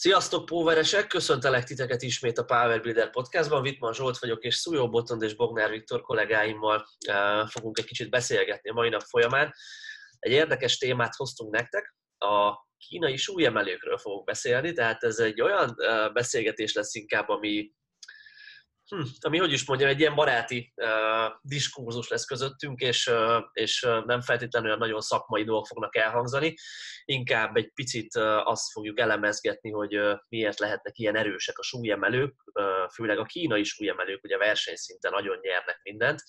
Sziasztok, póveresek! Köszöntelek titeket ismét a Power Builder podcastban. Vitman Zsolt vagyok, és Szújó Botond és Bognár Viktor kollégáimmal eh, fogunk egy kicsit beszélgetni a mai nap folyamán. Egy érdekes témát hoztunk nektek, a kínai súlyemelőkről fogok beszélni, tehát ez egy olyan eh, beszélgetés lesz inkább, ami hm, ami hogy is mondjam, egy ilyen baráti uh, diskurzus lesz közöttünk, és, uh, és nem feltétlenül olyan nagyon szakmai dolgok fognak elhangzani, inkább egy picit uh, azt fogjuk elemezgetni, hogy uh, miért lehetnek ilyen erősek a súlyemelők, uh, főleg a kínai súlyemelők, ugye versenyszinten nagyon nyernek mindent.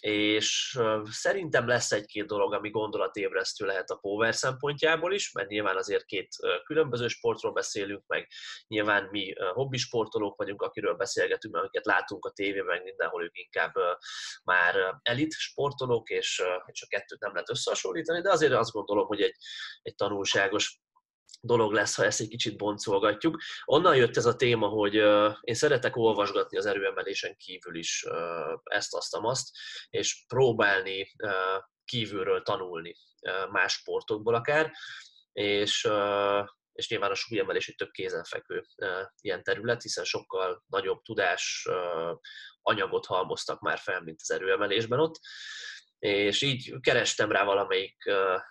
És szerintem lesz egy-két dolog, ami gondolatébresztő lehet a Power szempontjából is, mert nyilván azért két különböző sportról beszélünk, meg nyilván mi hobbisportolók vagyunk, akiről beszélgetünk, mert amiket látunk a tévében, mindenhol ők inkább már elit sportolók, és, a kettőt nem lehet összehasonlítani, de azért azt gondolom, hogy egy, egy tanulságos dolog lesz, ha ezt egy kicsit boncolgatjuk. Onnan jött ez a téma, hogy én szeretek olvasgatni az erőemelésen kívül is ezt, azt, azt, és próbálni kívülről tanulni más sportokból akár, és, és nyilván a súlyemelés egy több kézenfekvő ilyen terület, hiszen sokkal nagyobb tudás anyagot halmoztak már fel, mint az erőemelésben ott és így kerestem rá valamelyik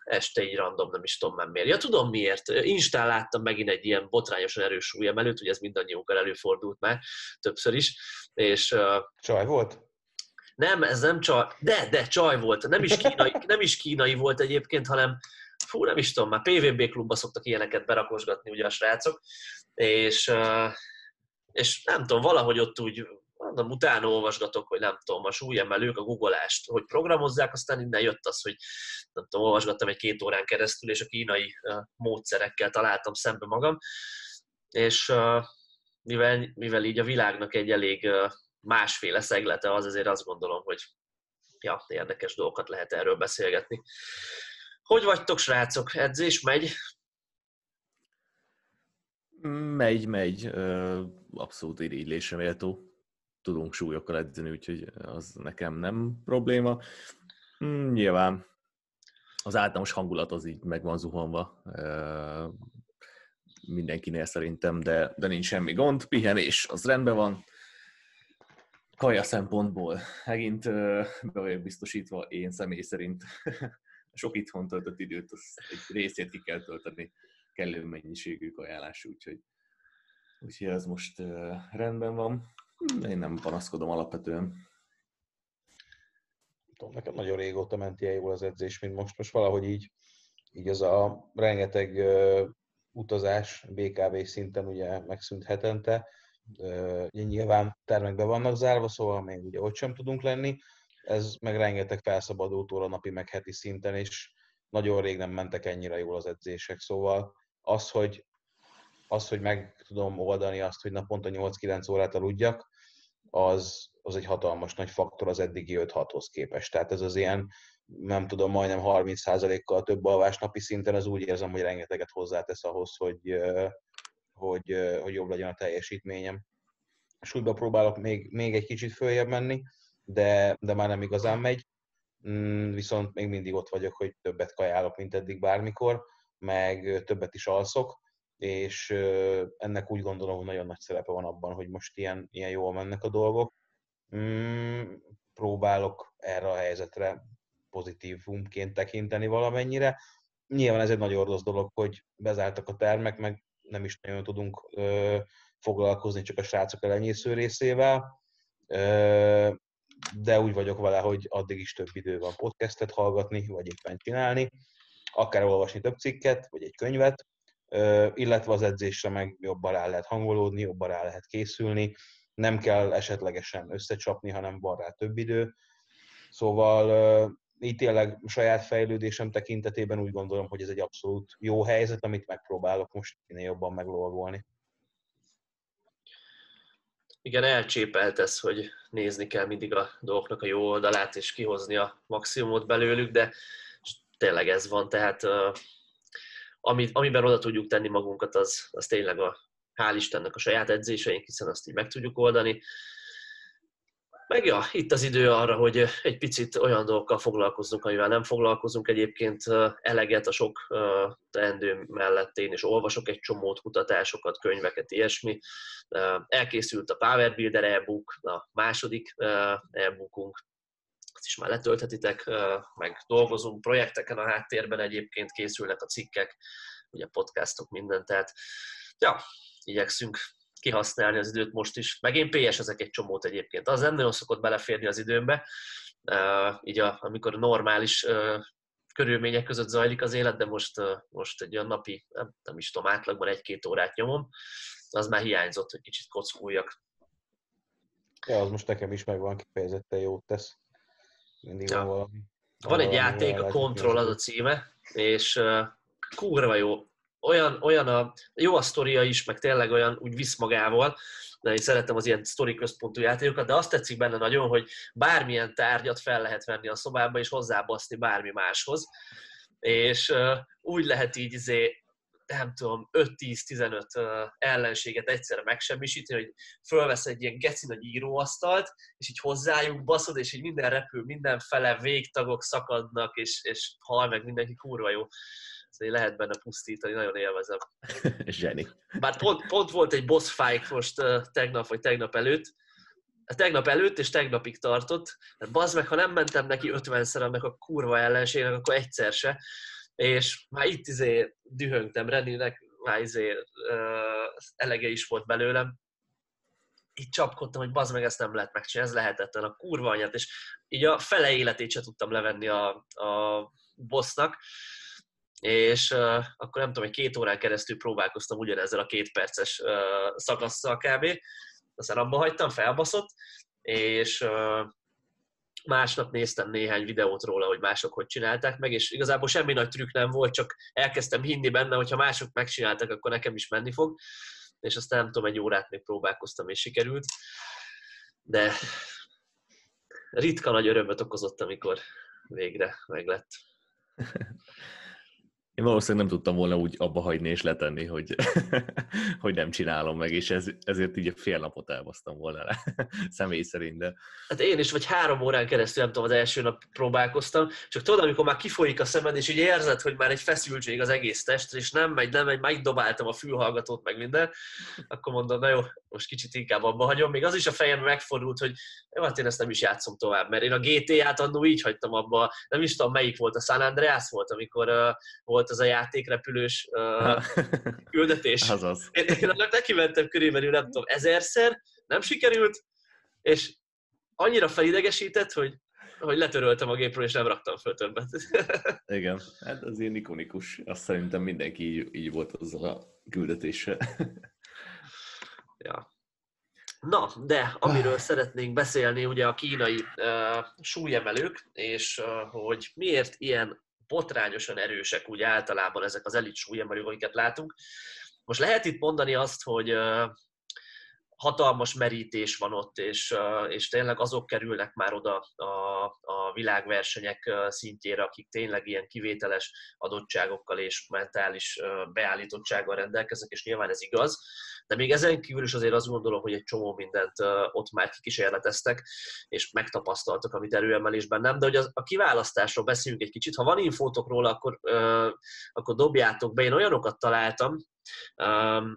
este így random, nem is tudom már miért. Ja, tudom miért. Instán láttam megint egy ilyen botrányosan erős súlyemelőt, ugye ez mindannyiunkkal előfordult már többször is. És, Csaj volt? Nem, ez nem csaj, de, de csaj volt. Nem is kínai, nem is kínai volt egyébként, hanem fú, nem is tudom, már PVB klubba szoktak ilyeneket berakosgatni ugye a srácok, és, és nem tudom, valahogy ott úgy mondom, utána olvasgatok, hogy nem tudom, a súlyemelők, a googleást, hogy programozzák, aztán innen jött az, hogy nem tudom, olvasgattam egy két órán keresztül, és a kínai módszerekkel találtam szembe magam, és mivel, mivel így a világnak egy elég másféle szeglete az, azért azt gondolom, hogy ja, érdekes dolgokat lehet erről beszélgetni. Hogy vagytok, srácok? Edzés megy? Megy, megy. Abszolút irigylésre méltó tudunk súlyokkal edzeni, úgyhogy az nekem nem probléma. Hmm, nyilván az általános hangulat az így meg van zuhanva mindenkinél szerintem, de, de nincs semmi gond. Pihenés, az rendben van. Kaja szempontból megint be vagyok biztosítva, én személy szerint sok itthon töltött időt, az egy részét ki kell tölteni kellő mennyiségű kajálás, úgyhogy, úgyhogy ez most rendben van. Én nem panaszkodom alapvetően. Tudom, nekem nagyon régóta ment ilyen jól az edzés, mint most. Most valahogy így, így az a rengeteg uh, utazás BKV szinten ugye megszűnt hetente. Uh, nyilván termekbe vannak zárva, szóval még ugye ott sem tudunk lenni. Ez meg rengeteg felszabadult óra napi, meg heti szinten, és nagyon rég nem mentek ennyire jól az edzések. Szóval az, hogy az, hogy meg tudom oldani azt, hogy naponta 8-9 órát aludjak, az, az egy hatalmas nagy faktor az eddigi 5-6-hoz képest. Tehát ez az ilyen, nem tudom, majdnem 30%-kal több alvás napi szinten, az úgy érzem, hogy rengeteget hozzátesz ahhoz, hogy, hogy, hogy jobb legyen a teljesítményem. Súlyba próbálok még, még egy kicsit följebb menni, de, de már nem igazán megy, mm, viszont még mindig ott vagyok, hogy többet kajálok, mint eddig bármikor, meg többet is alszok, és ennek úgy gondolom, hogy nagyon nagy szerepe van abban, hogy most ilyen, ilyen jól mennek a dolgok. Mm, próbálok erre a helyzetre pozitívumként tekinteni valamennyire. Nyilván ez egy nagy ordos dolog, hogy bezártak a termek, meg nem is nagyon tudunk ö, foglalkozni csak a srácok elenyésző részével, ö, de úgy vagyok vele, hogy addig is több idő van podcastet hallgatni, vagy éppen csinálni, akár olvasni több cikket, vagy egy könyvet, illetve az edzésre meg jobban rá lehet hangolódni, jobban rá lehet készülni, nem kell esetlegesen összecsapni, hanem van rá több idő. Szóval így tényleg saját fejlődésem tekintetében úgy gondolom, hogy ez egy abszolút jó helyzet, amit megpróbálok most minél jobban meglovagolni. Igen, elcsépelt ez, hogy nézni kell mindig a dolgoknak a jó oldalát, és kihozni a maximumot belőlük, de tényleg ez van, tehát amit, amiben oda tudjuk tenni magunkat, az, az tényleg a, hál' Istennek a saját edzéseink, hiszen azt így meg tudjuk oldani. Meg ja, itt az idő arra, hogy egy picit olyan dolgokkal foglalkozzunk, amivel nem foglalkozunk egyébként eleget a sok teendő mellett. Én is olvasok egy csomót, kutatásokat, könyveket, ilyesmi. Elkészült a Power Builder e-book, a második e-bookunk, is már letölthetitek, meg dolgozunk projekteken a háttérben egyébként, készülnek a cikkek, ugye podcastok, minden, tehát ja, igyekszünk kihasználni az időt most is. Meg én PS ezek egy csomót egyébként. Az nem nagyon szokott beleférni az időmbe, így a, amikor normális körülmények között zajlik az élet, de most, most egy olyan napi, nem, nem is tudom, átlagban egy-két órát nyomom, az már hiányzott, hogy kicsit kockuljak. Ja, az most nekem is megvan, kifejezetten jót tesz. Mindig ja. van valami. Van egy játék, a Control az a címe, és uh, kurva jó. Olyan, olyan a, jó a sztoria is, meg tényleg olyan úgy visz magával, de én szeretem az ilyen sztori központú játékokat, de azt tetszik benne nagyon, hogy bármilyen tárgyat fel lehet venni a szobába, és hozzábaszni bármi máshoz. És uh, úgy lehet így izé nem tudom, 5-10-15 ellenséget egyszerre megsemmisíteni, hogy fölvesz egy ilyen geci nagy íróasztalt, és így hozzájuk baszod, és így minden repül, minden fele végtagok szakadnak, és, és hal meg mindenki kurva jó. Szóval lehet benne pusztítani, nagyon élvezem. Zseni. Bár pont, pont volt egy boss fight most tegnap, vagy tegnap előtt, tegnap előtt és tegnapig tartott, mert bazd meg, ha nem mentem neki 50-szer annak a kurva ellenségnek, akkor egyszer se és már itt izé dühöngtem Reninek, már izé uh, elege is volt belőlem, így csapkodtam, hogy bazd meg, ezt nem lehet megcsinálni, ez lehetetlen, a kurva anyát, és így a fele életét se tudtam levenni a, a bossnak, és uh, akkor nem tudom, hogy két órán keresztül próbálkoztam ugyanezzel a két perces uh, szakasszal kb. Aztán abba hagytam, felbaszott, és uh, másnap néztem néhány videót róla, hogy mások hogy csinálták meg, és igazából semmi nagy trükk nem volt, csak elkezdtem hinni benne, hogy ha mások megcsináltak, akkor nekem is menni fog, és aztán nem tudom, egy órát még próbálkoztam, és sikerült, de ritka nagy örömöt okozott, amikor végre meglett. Én valószínűleg nem tudtam volna úgy abba hagyni és letenni, hogy, hogy nem csinálom meg, és ez, ezért így a fél napot elbasztam volna rá, személy szerint. De... Hát én is, vagy három órán keresztül, nem tudom, az első nap próbálkoztam, csak tudod, amikor már kifolyik a szemed, és így érzed, hogy már egy feszültség az egész test, és nem megy, nem megy, már dobáltam a fülhallgatót, meg minden, akkor mondom, na jó, most kicsit inkább abba hagyom. Még az is a fejembe megfordult, hogy jó, hát én ezt nem is játszom tovább, mert én a GTA-t annó így hagytam abba, nem is tudom melyik volt, a San Andreas volt, amikor uh, volt az a játékrepülős uh, küldetés. Azaz. Én, én annak neki mentem körülbelül, nem tudom, ezerszer, nem sikerült, és annyira felidegesített, hogy hogy letöröltem a gépről, és nem raktam föl többet. Igen, hát az ilyen ikonikus. Azt szerintem mindenki így, így volt azzal a küldetéssel. Ja. Na, de amiről szeretnénk beszélni, ugye a kínai uh, súlyemelők, és uh, hogy miért ilyen botrányosan erősek úgy általában ezek az elit súlyemelők, amiket látunk. Most lehet itt mondani azt, hogy hatalmas merítés van ott, és, és tényleg azok kerülnek már oda a, a világversenyek szintjére, akik tényleg ilyen kivételes adottságokkal és mentális beállítottsággal rendelkeznek, és nyilván ez igaz. De még ezen kívül is azért azt gondolom, hogy egy csomó mindent ott már kikísérleteztek, és megtapasztaltak, amit erőemelésben nem. De hogy a kiválasztásról beszéljünk egy kicsit. Ha van infótok róla, akkor, akkor dobjátok be. Én olyanokat találtam,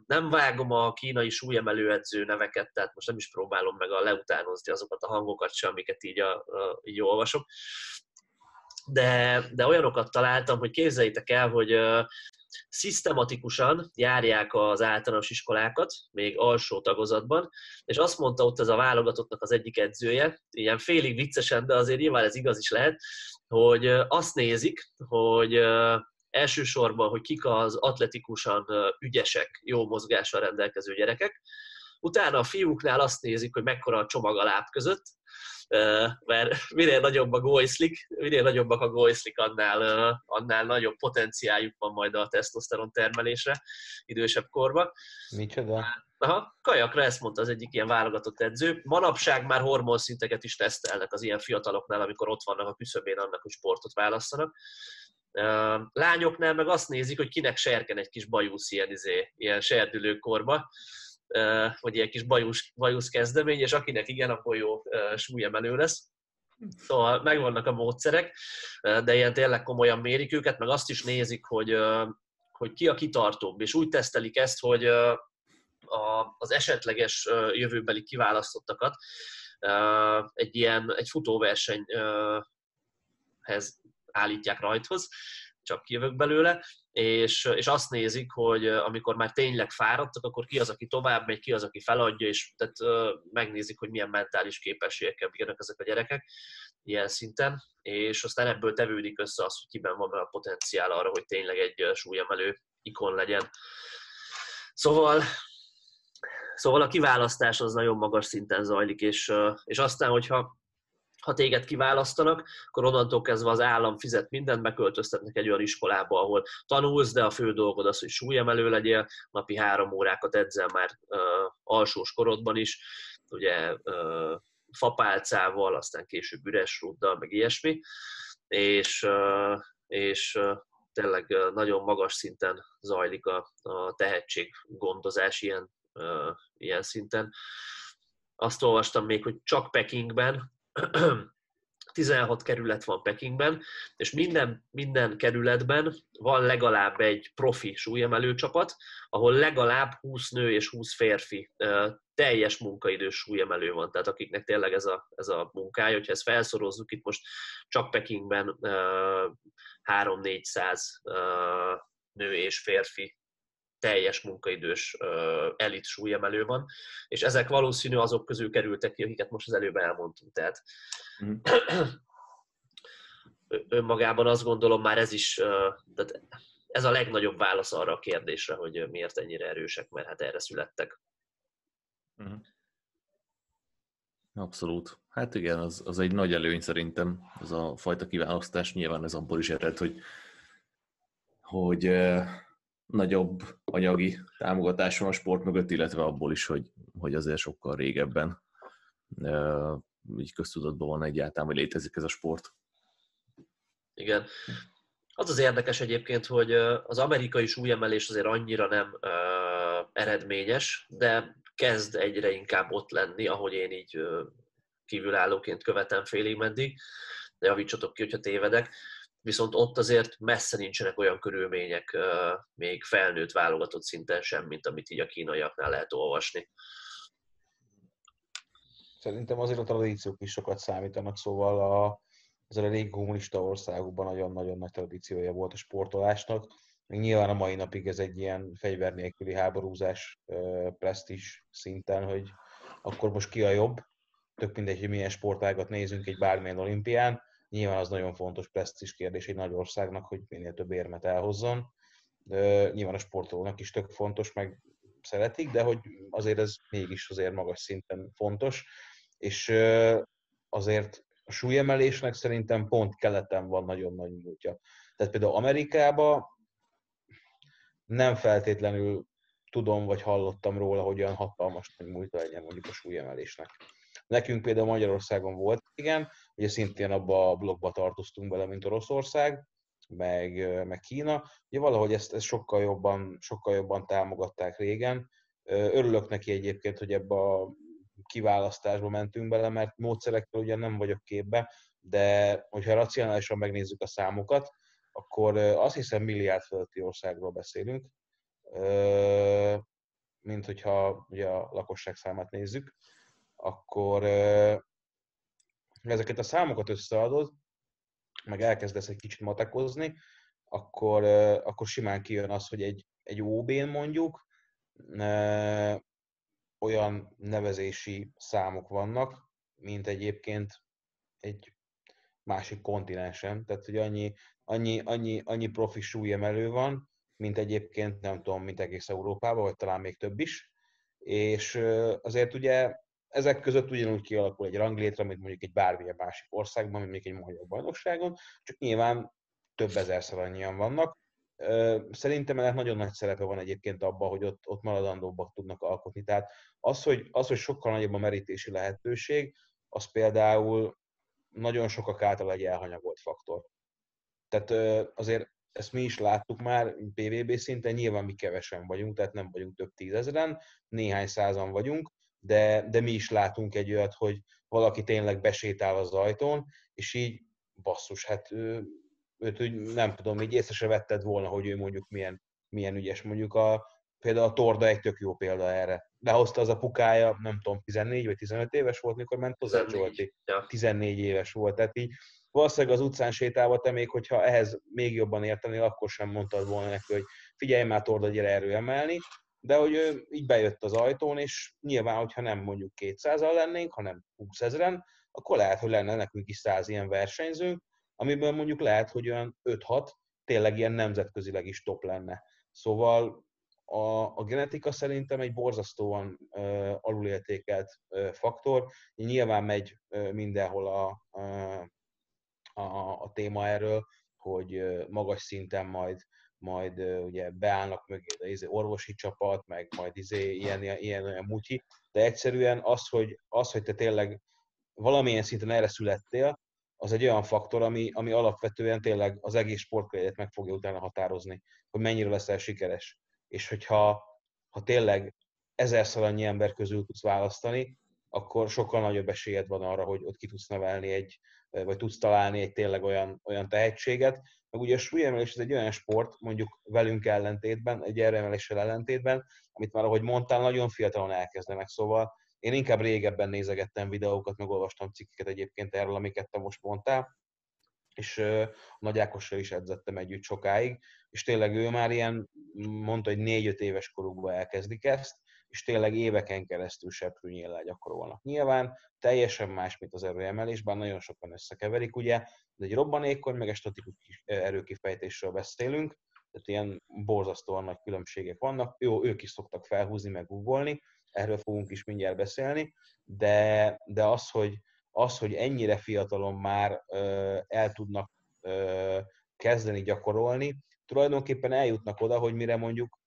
nem vágom a kínai súlyemelő edző neveket, tehát most nem is próbálom meg a leutánozni azokat a hangokat sem, amiket így, a, a, így olvasok. De, de olyanokat találtam, hogy képzeljétek el, hogy szisztematikusan járják az általános iskolákat, még alsó tagozatban, és azt mondta ott ez a válogatottnak az egyik edzője, ilyen félig viccesen, de azért nyilván ez igaz is lehet, hogy azt nézik, hogy elsősorban, hogy kik az atletikusan ügyesek, jó mozgással rendelkező gyerekek. Utána a fiúknál azt nézik, hogy mekkora a csomag a láb között, mert minél nagyobb a golyszlik, minél nagyobbak a golyszlik, annál, annál nagyobb potenciáljuk van majd a tesztoszteron termelésre idősebb korban. Micsoda? Aha, kajakra ezt mondta az egyik ilyen válogatott edző. Manapság már hormonszinteket is tesztelnek az ilyen fiataloknál, amikor ott vannak a küszöbén annak, hogy sportot választanak. Lányoknál meg azt nézik, hogy kinek serken egy kis bajusz ilyen, izé, ilyen serdülőkorba, vagy ilyen kis bajusz, bajusz kezdemény, és akinek igen, akkor jó súlyemelő lesz. Szóval megvannak a módszerek, de ilyen tényleg komolyan mérik őket, meg azt is nézik, hogy, hogy ki a kitartóbb, és úgy tesztelik ezt, hogy az esetleges jövőbeli kiválasztottakat egy ilyen egy futóversenyhez állítják rajthoz, csak kijövök belőle, és, és azt nézik, hogy amikor már tényleg fáradtak, akkor ki az, aki tovább megy, ki az, aki feladja, és tehát megnézik, hogy milyen mentális képességekkel bírnak ezek a gyerekek ilyen szinten, és aztán ebből tevődik össze az, hogy kiben van a potenciál arra, hogy tényleg egy súlyemelő ikon legyen. Szóval Szóval a kiválasztás az nagyon magas szinten zajlik, és, és aztán, hogyha ha téged kiválasztanak, akkor onnantól kezdve az állam fizet mindent, beköltöztetnek egy olyan iskolába, ahol tanulsz, de a fő dolgod az, hogy súlyemelő legyél, napi három órákat edzel már uh, alsós korodban is, ugye uh, fapálcával, aztán később üres rúddal, meg ilyesmi, és, uh, és uh, tényleg nagyon magas szinten zajlik a, a tehetséggondozás ilyen, uh, ilyen szinten. Azt olvastam még, hogy csak Pekingben 16 kerület van Pekingben, és minden, minden kerületben van legalább egy profi súlyemelő csapat, ahol legalább 20 nő és 20 férfi teljes munkaidős súlyemelő van, tehát akiknek tényleg ez a, ez a munkája, hogyha ezt felszorozzuk, itt most csak Pekingben 3-400 nő és férfi teljes munkaidős elit súlyemelő van, és ezek valószínű azok közül kerültek ki, akiket most az előbb elmondtunk. Tehát mm. önmagában azt gondolom már ez is, tehát ez a legnagyobb válasz arra a kérdésre, hogy miért ennyire erősek, mert hát erre születtek. Mm. Abszolút. Hát igen, az, az egy nagy előny szerintem, ez a fajta kiválasztás. Nyilván ez abból is ered, hogy, hogy nagyobb anyagi támogatás van a sport mögött, illetve abból is, hogy, hogy azért sokkal régebben így köztudatban van egyáltalán, hogy létezik ez a sport. Igen. Az az érdekes egyébként, hogy az amerikai súlyemelés azért annyira nem uh, eredményes, de kezd egyre inkább ott lenni, ahogy én így uh, kívülállóként követem félig meddig, de javítsatok ki, hogyha tévedek viszont ott azért messze nincsenek olyan körülmények még felnőtt válogatott szinten sem, mint amit így a kínaiaknál lehet olvasni. Szerintem azért a tradíciók is sokat számítanak, szóval a, ezzel a régi kommunista országokban nagyon-nagyon nagy tradíciója volt a sportolásnak. Még nyilván a mai napig ez egy ilyen fegyver nélküli háborúzás presztis szinten, hogy akkor most ki a jobb. Tök mindegy, hogy milyen sportágat nézünk egy bármilyen olimpián Nyilván az nagyon fontos presztis kérdés egy nagy országnak, hogy minél több érmet elhozzon. Nyilván a sportolónak is tök fontos, meg szeretik, de hogy azért ez mégis azért magas szinten fontos. És azért a súlyemelésnek szerintem pont keleten van nagyon nagy múltja. Tehát például Amerikában nem feltétlenül tudom, vagy hallottam róla, hogy olyan hatalmas nagy múltja legyen mondjuk a súlyemelésnek. Nekünk például Magyarországon volt, igen, ugye szintén abba a blogba tartoztunk bele, mint Oroszország, meg, meg Kína. Ugye valahogy ezt, ezt sokkal, jobban, sokkal jobban támogatták régen. Örülök neki egyébként, hogy ebbe a kiválasztásba mentünk bele, mert módszerekkel ugye nem vagyok képbe, de hogyha racionálisan megnézzük a számokat, akkor azt hiszem milliárd fölötti országról beszélünk, mint hogyha ugye a lakosság számát nézzük akkor ezeket a számokat összeadod, meg elkezdesz egy kicsit matekozni, akkor, akkor simán kijön az, hogy egy, egy OB-n mondjuk olyan nevezési számok vannak, mint egyébként egy másik kontinensen. Tehát, hogy annyi, annyi, annyi, annyi profi súlyemelő van, mint egyébként, nem tudom, mint egész Európában, vagy talán még több is. És azért ugye ezek között ugyanúgy kialakul egy ranglétre, mint mondjuk egy bármilyen másik országban, mint mondjuk egy magyar bajnokságon, csak nyilván több ezerszer annyian vannak. Szerintem ennek nagyon nagy szerepe van egyébként abban, hogy ott, ott maradandóbbak tudnak alkotni. Tehát az hogy, az, hogy sokkal nagyobb a merítési lehetőség, az például nagyon sokak által egy elhanyagolt faktor. Tehát azért ezt mi is láttuk már PVB szinten, nyilván mi kevesen vagyunk, tehát nem vagyunk több tízezeren, néhány százan vagyunk, de, de mi is látunk egy olyat, hogy valaki tényleg besétál az ajtón, és így basszus, hát ő, őt úgy nem tudom, így észre se vetted volna, hogy ő mondjuk milyen, milyen ügyes. Mondjuk a, például a Torda egy tök jó példa erre. Behozta az a pukája, nem tudom, 14 vagy 15 éves volt, mikor ment hozzá Zsolti. Ja. 14 éves volt, tehát így valószínűleg az utcán sétálva te még, hogyha ehhez még jobban értenél, akkor sem mondtad volna neki, hogy figyelj már Torda, gyere erő emelni, de hogy ő így bejött az ajtón, és nyilván, hogyha nem mondjuk 200-al lennénk, hanem 20 ezeren, akkor lehet, hogy lenne nekünk is 100 ilyen versenyzőnk, amiből mondjuk lehet, hogy olyan 5-6 tényleg ilyen nemzetközileg is top lenne. Szóval a, a genetika szerintem egy borzasztóan uh, alulértékelt uh, faktor. Nyilván megy uh, mindenhol a, a, a téma erről, hogy magas szinten majd majd ugye beállnak mögé az izé orvosi csapat, meg majd izé ilyen, ilyen, ilyen olyan mutyi, de egyszerűen az, hogy, az, hogy te tényleg valamilyen szinten erre születtél, az egy olyan faktor, ami, ami alapvetően tényleg az egész sportkarrieret meg fogja utána határozni, hogy mennyire leszel sikeres. És hogyha ha tényleg ezerszer annyi ember közül tudsz választani, akkor sokkal nagyobb esélyed van arra, hogy ott ki tudsz nevelni egy, vagy tudsz találni egy tényleg olyan, olyan tehetséget. Meg ugye a súlyemelés ez egy olyan sport, mondjuk velünk ellentétben, egy erőemeléssel ellentétben, amit már ahogy mondtál, nagyon fiatalon elkezdenek. Szóval én inkább régebben nézegettem videókat, meg olvastam cikkeket egyébként erről, amiket te most mondtál, és uh, Nagy Ákossal is edzettem együtt sokáig, és tényleg ő már ilyen, mondta, hogy négy-öt éves korukban elkezdik ezt, és tényleg éveken keresztül seprűnyéllel gyakorolnak. Nyilván teljesen más, mint az erőemelés, bár nagyon sokan összekeverik, ugye, de egy robbanékony, meg egy statikus erőkifejtésről beszélünk, tehát ilyen borzasztóan nagy különbségek vannak. Jó, ők is szoktak felhúzni, meg googolni, erről fogunk is mindjárt beszélni, de, de az, hogy, az, hogy ennyire fiatalon már ö, el tudnak ö, kezdeni gyakorolni, tulajdonképpen eljutnak oda, hogy mire mondjuk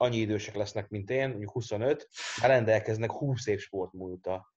annyi idősek lesznek, mint én, mondjuk 25, már rendelkeznek 20 év sportmúlta.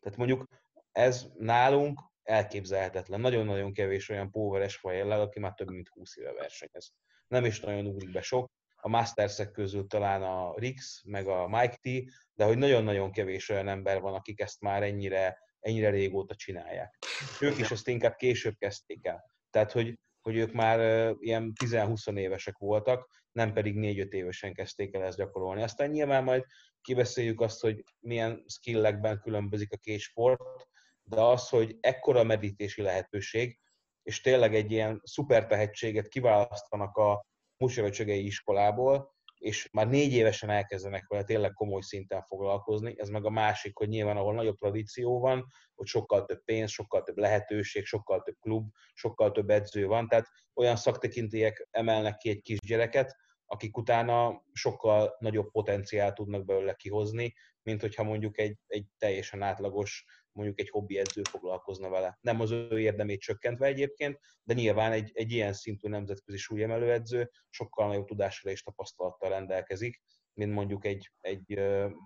Tehát mondjuk ez nálunk elképzelhetetlen. Nagyon-nagyon kevés olyan póveres fajellel, aki már több mint 20 éve versenyez. Nem is nagyon ugrik be sok. A Mastersek közül talán a Rix, meg a Mike T, de hogy nagyon-nagyon kevés olyan ember van, akik ezt már ennyire, ennyire régóta csinálják. Ők is ezt inkább később kezdték el. Tehát, hogy, hogy ők már ilyen 10-20 évesek voltak, nem pedig 4-5 évesen kezdték el ezt gyakorolni. Aztán nyilván majd kibeszéljük azt, hogy milyen skillekben különbözik a két sport, de az, hogy ekkora medítési lehetőség, és tényleg egy ilyen szuper tehetséget kiválasztanak a musorocsögei iskolából, és már négy évesen elkezdenek vele tényleg komoly szinten foglalkozni. Ez meg a másik, hogy nyilván ahol nagyobb tradíció van, hogy sokkal több pénz, sokkal több lehetőség, sokkal több klub, sokkal több edző van. Tehát olyan szaktekintélyek emelnek ki egy kisgyereket, akik utána sokkal nagyobb potenciált tudnak belőle kihozni, mint hogyha mondjuk egy, egy teljesen átlagos, mondjuk egy hobbi edző foglalkozna vele. Nem az ő érdemét csökkentve egyébként, de nyilván egy, egy ilyen szintű nemzetközi súlyemelő edző sokkal nagyobb tudásra és tapasztalattal rendelkezik, mint mondjuk egy, egy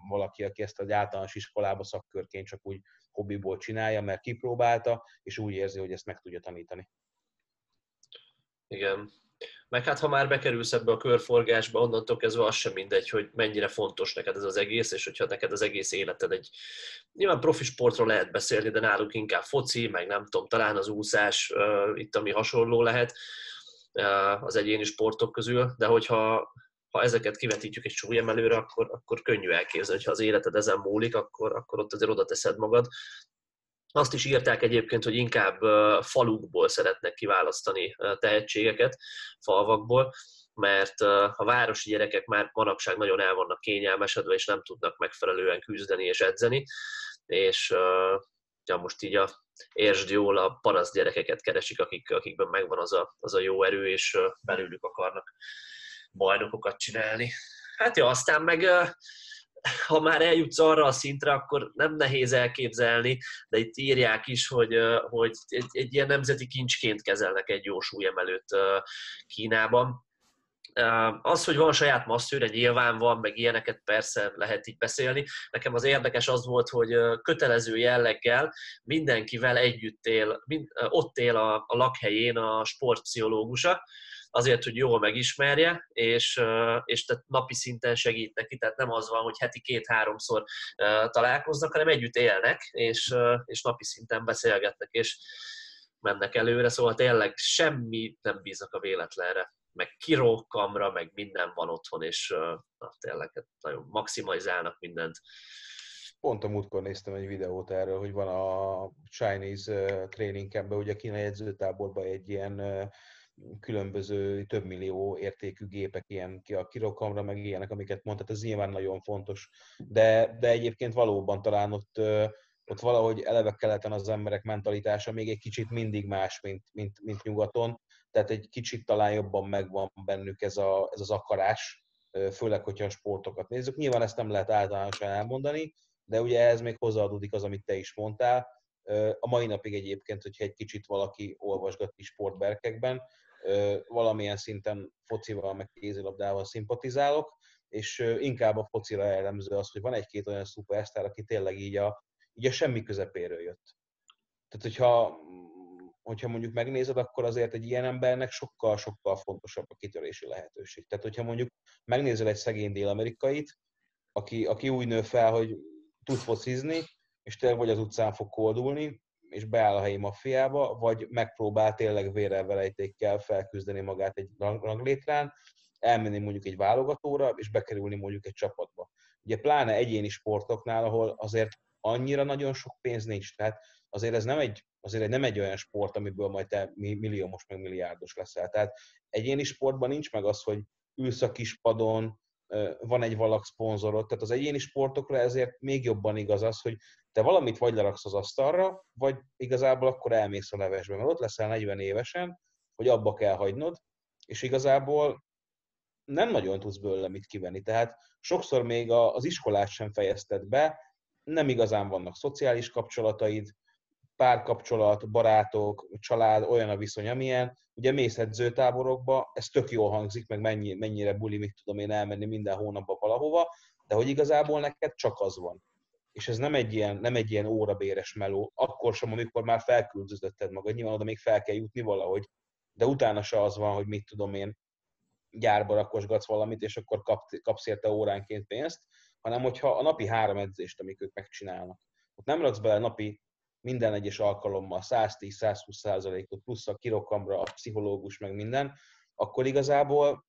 valaki, aki ezt az általános iskolába szakkörként csak úgy hobbiból csinálja, mert kipróbálta, és úgy érzi, hogy ezt meg tudja tanítani. Igen, meg hát ha már bekerülsz ebbe a körforgásba, onnantól kezdve az sem mindegy, hogy mennyire fontos neked ez az egész, és hogyha neked az egész életed egy... Nyilván profi sportról lehet beszélni, de náluk inkább foci, meg nem tudom, talán az úszás uh, itt, ami hasonló lehet uh, az egyéni sportok közül, de hogyha ha ezeket kivetítjük egy súlyemelőre, akkor, akkor könnyű elképzelni, hogy ha az életed ezen múlik, akkor, akkor ott azért oda teszed magad, azt is írták egyébként, hogy inkább falukból szeretnek kiválasztani tehetségeket, falvakból, mert a városi gyerekek már manapság nagyon el vannak kényelmesedve, és nem tudnak megfelelően küzdeni és edzeni, és ja, most így a értsd jól, a paraszt gyerekeket keresik, akik, akikben megvan az a, az a jó erő, és belőlük akarnak bajnokokat csinálni. Hát ja, aztán meg ha már eljutsz arra a szintre, akkor nem nehéz elképzelni, de itt írják is, hogy, hogy egy, egy ilyen nemzeti kincsként kezelnek egy jó súlyemelőt Kínában. Az, hogy van saját masszőre, nyilván van, meg ilyeneket persze lehet így beszélni. Nekem az érdekes az volt, hogy kötelező jelleggel mindenkivel együtt él, ott él a, a lakhelyén a sportpszichológusa, azért, hogy jól megismerje, és, és tehát napi szinten segít neki, tehát nem az van, hogy heti két-háromszor találkoznak, hanem együtt élnek, és, és napi szinten beszélgetnek, és mennek előre, szóval tényleg semmi nem bíznak a véletlenre. Meg kirókamra, meg minden van otthon, és na, tényleg hát nagyon maximalizálnak mindent. Pont a múltkor néztem egy videót erről, hogy van a Chinese Training Campben, ugye a kínai edzőtáborban egy ilyen különböző több millió értékű gépek, ilyen a kirokamra, meg ilyenek, amiket mondtad, ez nyilván nagyon fontos. De, de egyébként valóban talán ott, ott valahogy eleve keleten az emberek mentalitása még egy kicsit mindig más, mint, mint, mint nyugaton tehát egy kicsit talán jobban megvan bennük ez, a, ez az akarás, főleg, hogyha a sportokat nézzük. Nyilván ezt nem lehet általánosan elmondani, de ugye ez még hozzáadódik az, amit te is mondtál. A mai napig egyébként, hogyha egy kicsit valaki olvasgat is sportberkekben, valamilyen szinten focival, meg kézilabdával szimpatizálok, és inkább a focira jellemző az, hogy van egy-két olyan szupersztár, aki tényleg így a, így a semmi közepéről jött. Tehát, hogyha hogyha mondjuk megnézed, akkor azért egy ilyen embernek sokkal-sokkal fontosabb a kitörési lehetőség. Tehát, hogyha mondjuk megnézel egy szegény dél-amerikait, aki, aki úgy nő fel, hogy tud focizni, és tényleg vagy az utcán fog koldulni, és beáll a helyi maffiába, vagy megpróbál tényleg vérrel velejtékkel felküzdeni magát egy ranglétrán, elmenni mondjuk egy válogatóra, és bekerülni mondjuk egy csapatba. Ugye pláne egyéni sportoknál, ahol azért annyira nagyon sok pénz nincs. Tehát azért ez nem egy, azért nem egy olyan sport, amiből majd te milliómos meg milliárdos leszel. Tehát egyéni sportban nincs meg az, hogy ülsz a kis padon, van egy valak szponzorod, tehát az egyéni sportokra ezért még jobban igaz az, hogy te valamit vagy leraksz az asztalra, vagy igazából akkor elmész a levesbe, mert ott leszel 40 évesen, hogy abba kell hagynod, és igazából nem nagyon tudsz belőle mit kivenni. Tehát sokszor még az iskolát sem fejezted be, nem igazán vannak szociális kapcsolataid, párkapcsolat, barátok, család, olyan a viszony, amilyen. Ugye mész edzőtáborokba, ez tök jól hangzik, meg mennyi, mennyire buli, mit tudom én elmenni minden hónapban valahova, de hogy igazából neked csak az van. És ez nem egy ilyen, nem egy ilyen órabéres meló, akkor sem, amikor már felküldözötted magad, nyilván oda még fel kell jutni valahogy, de utána se az van, hogy mit tudom én, gyárba rakosgatsz valamit, és akkor kapsz érte óránként pénzt, hanem hogyha a napi három edzést, amik ők megcsinálnak, ott nem raksz bele napi minden egyes alkalommal 110-120 százalékot, plusz a kirokamra, a pszichológus, meg minden, akkor igazából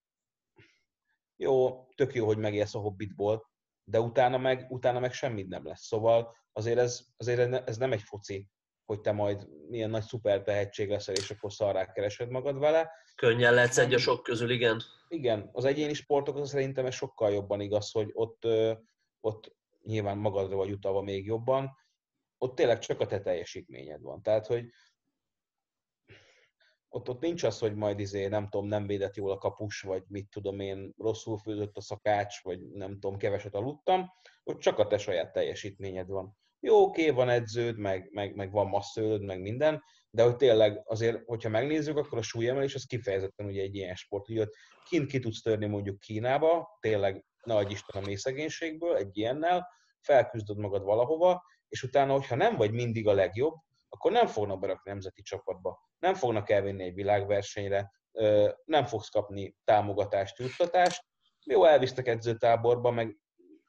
jó, tök jó, hogy megélsz a hobbitból, de utána meg, utána meg semmit nem lesz. Szóval azért ez, azért ez nem egy foci, hogy te majd milyen nagy szuper tehetség leszel, és akkor szarrá keresed magad vele. Könnyen lehetsz egy a sok közül, igen. Igen, az egyéni sportok szerintem ez sokkal jobban igaz, hogy ott, ott nyilván magadra vagy utalva még jobban, ott tényleg csak a te teljesítményed van. Tehát, hogy ott, ott nincs az, hogy majd izé, nem tudom, nem védett jól a kapus, vagy mit tudom én, rosszul főzött a szakács, vagy nem tudom, keveset aludtam, ott csak a te saját teljesítményed van. Jó, oké, van edződ, meg, meg, meg van massződ, meg minden, de hogy tényleg azért, hogyha megnézzük, akkor a súlyemelés az kifejezetten ugye egy ilyen sport, hogy ott kint ki tudsz törni mondjuk Kínába, tényleg nagy Isten a mélyszegénységből, egy ilyennel, felküzdöd magad valahova, és utána, hogyha nem vagy mindig a legjobb, akkor nem fognak berakni nemzeti csapatba, nem fognak elvinni egy világversenyre, nem fogsz kapni támogatást, juttatást, jó, elvisztek edzőtáborba, meg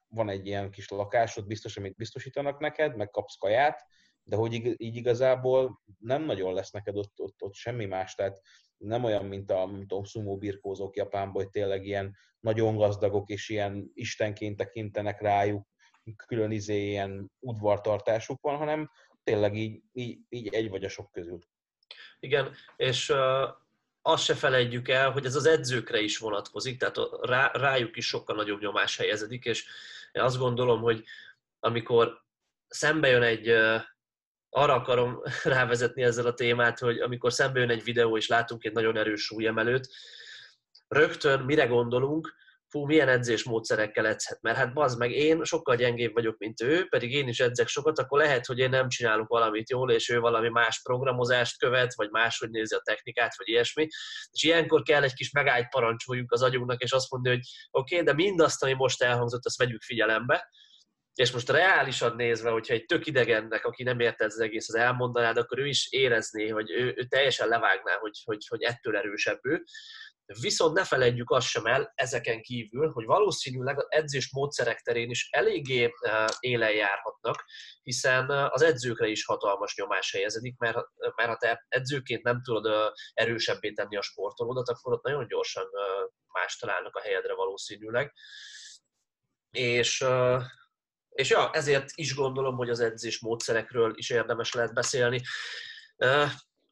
van egy ilyen kis lakásod, biztos, amit biztosítanak neked, meg kapsz kaját, de hogy így igazából nem nagyon lesz neked ott, ott, ott semmi más, tehát nem olyan, mint a, mint a szumó birkózók Japánban, hogy tényleg ilyen nagyon gazdagok és ilyen istenként tekintenek rájuk, külön izé ilyen udvartartásuk van, hanem tényleg így, így, így egy vagy a sok közül. Igen, és uh, azt se felejtjük el, hogy ez az edzőkre is vonatkozik, tehát rá, rájuk is sokkal nagyobb nyomás helyezedik, és én azt gondolom, hogy amikor szembe jön egy, uh, arra akarom rávezetni ezzel a témát, hogy amikor szembe jön egy videó, és látunk egy nagyon erős súlyemelőt, rögtön mire gondolunk, fú, milyen edzésmódszerekkel edzhet, mert hát bazd meg, én sokkal gyengébb vagyok, mint ő, pedig én is edzek sokat, akkor lehet, hogy én nem csinálok valamit jól, és ő valami más programozást követ, vagy máshogy nézi a technikát, vagy ilyesmi. És ilyenkor kell egy kis megállt parancsoljunk az agyunknak, és azt mondani, hogy oké, okay, de mindazt, ami most elhangzott, azt vegyük figyelembe, és most reálisan nézve, hogyha egy tök idegennek, aki nem ért ez az egész, az elmondanád, akkor ő is érezné, hogy ő, ő teljesen levágná, hogy, hogy, hogy ettől erősebb ő Viszont ne felejtjük azt sem el ezeken kívül, hogy valószínűleg az edzés módszerek terén is eléggé élen járhatnak, hiszen az edzőkre is hatalmas nyomás helyezedik, mert, mert ha te edzőként nem tudod erősebbé tenni a sportolódat, akkor ott nagyon gyorsan más találnak a helyedre valószínűleg. És és ja, ezért is gondolom, hogy az edzés módszerekről is érdemes lehet beszélni.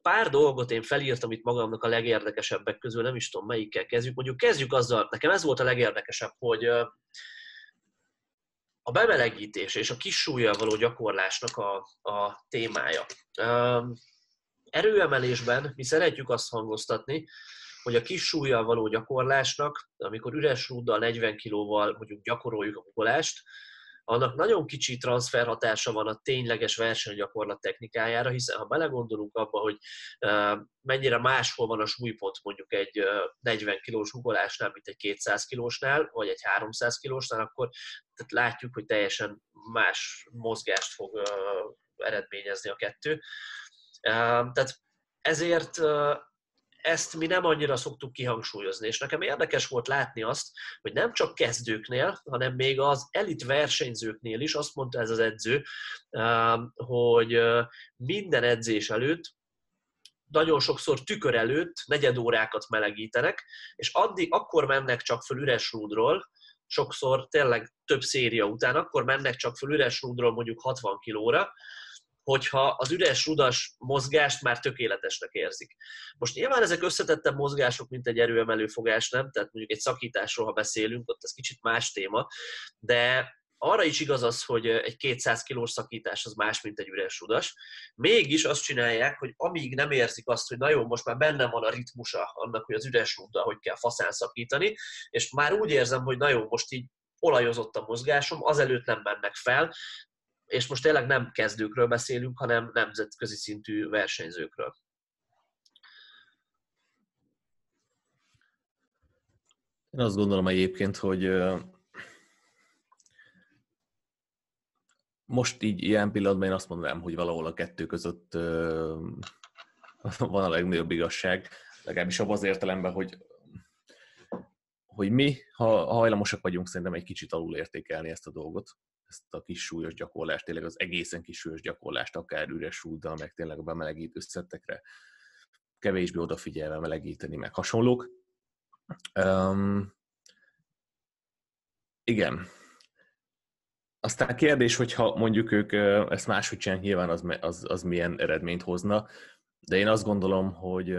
Pár dolgot én felírtam itt magamnak a legérdekesebbek közül, nem is tudom melyikkel kezdjük. Mondjuk kezdjük azzal, nekem ez volt a legérdekesebb, hogy a bemelegítés és a kis súlyjal való gyakorlásnak a, a témája. Erőemelésben mi szeretjük azt hangoztatni, hogy a kis súlyjal való gyakorlásnak, amikor üres rúddal 40 kilóval mondjuk gyakoroljuk a gugolást, annak nagyon kicsi transferhatása van a tényleges versenygyakorlat technikájára, hiszen ha belegondolunk abba, hogy mennyire máshol van a súlypont mondjuk egy 40 kilós ugolásnál, mint egy 200 kilósnál, vagy egy 300 kilósnál, akkor tehát látjuk, hogy teljesen más mozgást fog eredményezni a kettő. Tehát ezért ezt mi nem annyira szoktuk kihangsúlyozni, és nekem érdekes volt látni azt, hogy nem csak kezdőknél, hanem még az elit versenyzőknél is azt mondta ez az edző, um, hogy minden edzés előtt nagyon sokszor tükör előtt negyed órákat melegítenek, és addig akkor mennek csak föl üres rúdról, sokszor tényleg több széria után, akkor mennek csak föl üres rúdról mondjuk 60 kilóra, hogyha az üres rudas mozgást már tökéletesnek érzik. Most nyilván ezek összetettebb mozgások, mint egy erőemelő fogás, nem? Tehát mondjuk egy szakításról, ha beszélünk, ott ez kicsit más téma, de arra is igaz az, hogy egy 200 kilós szakítás az más, mint egy üres rudas. Mégis azt csinálják, hogy amíg nem érzik azt, hogy na jó, most már benne van a ritmusa annak, hogy az üres rúddal hogy kell faszán szakítani, és már úgy érzem, hogy na jó, most így olajozott a mozgásom, azelőtt nem mennek fel, és most tényleg nem kezdőkről beszélünk, hanem nemzetközi szintű versenyzőkről. Én azt gondolom egyébként, hogy most így ilyen pillanatban én azt mondanám, hogy valahol a kettő között van a legnagyobb igazság, legalábbis abban az értelemben, hogy hogy mi, ha hajlamosak vagyunk szerintem egy kicsit alul értékelni ezt a dolgot, ezt a kis súlyos gyakorlást, tényleg az egészen kis súlyos gyakorlást, akár üres súddal, meg tényleg a bemelegítő összetekre kevésbé odafigyelve melegíteni, meg hasonlók. Um, igen. Aztán kérdés, hogyha mondjuk ők ezt máshogy csinálják, nyilván az, az, az milyen eredményt hozna, de én azt gondolom, hogy,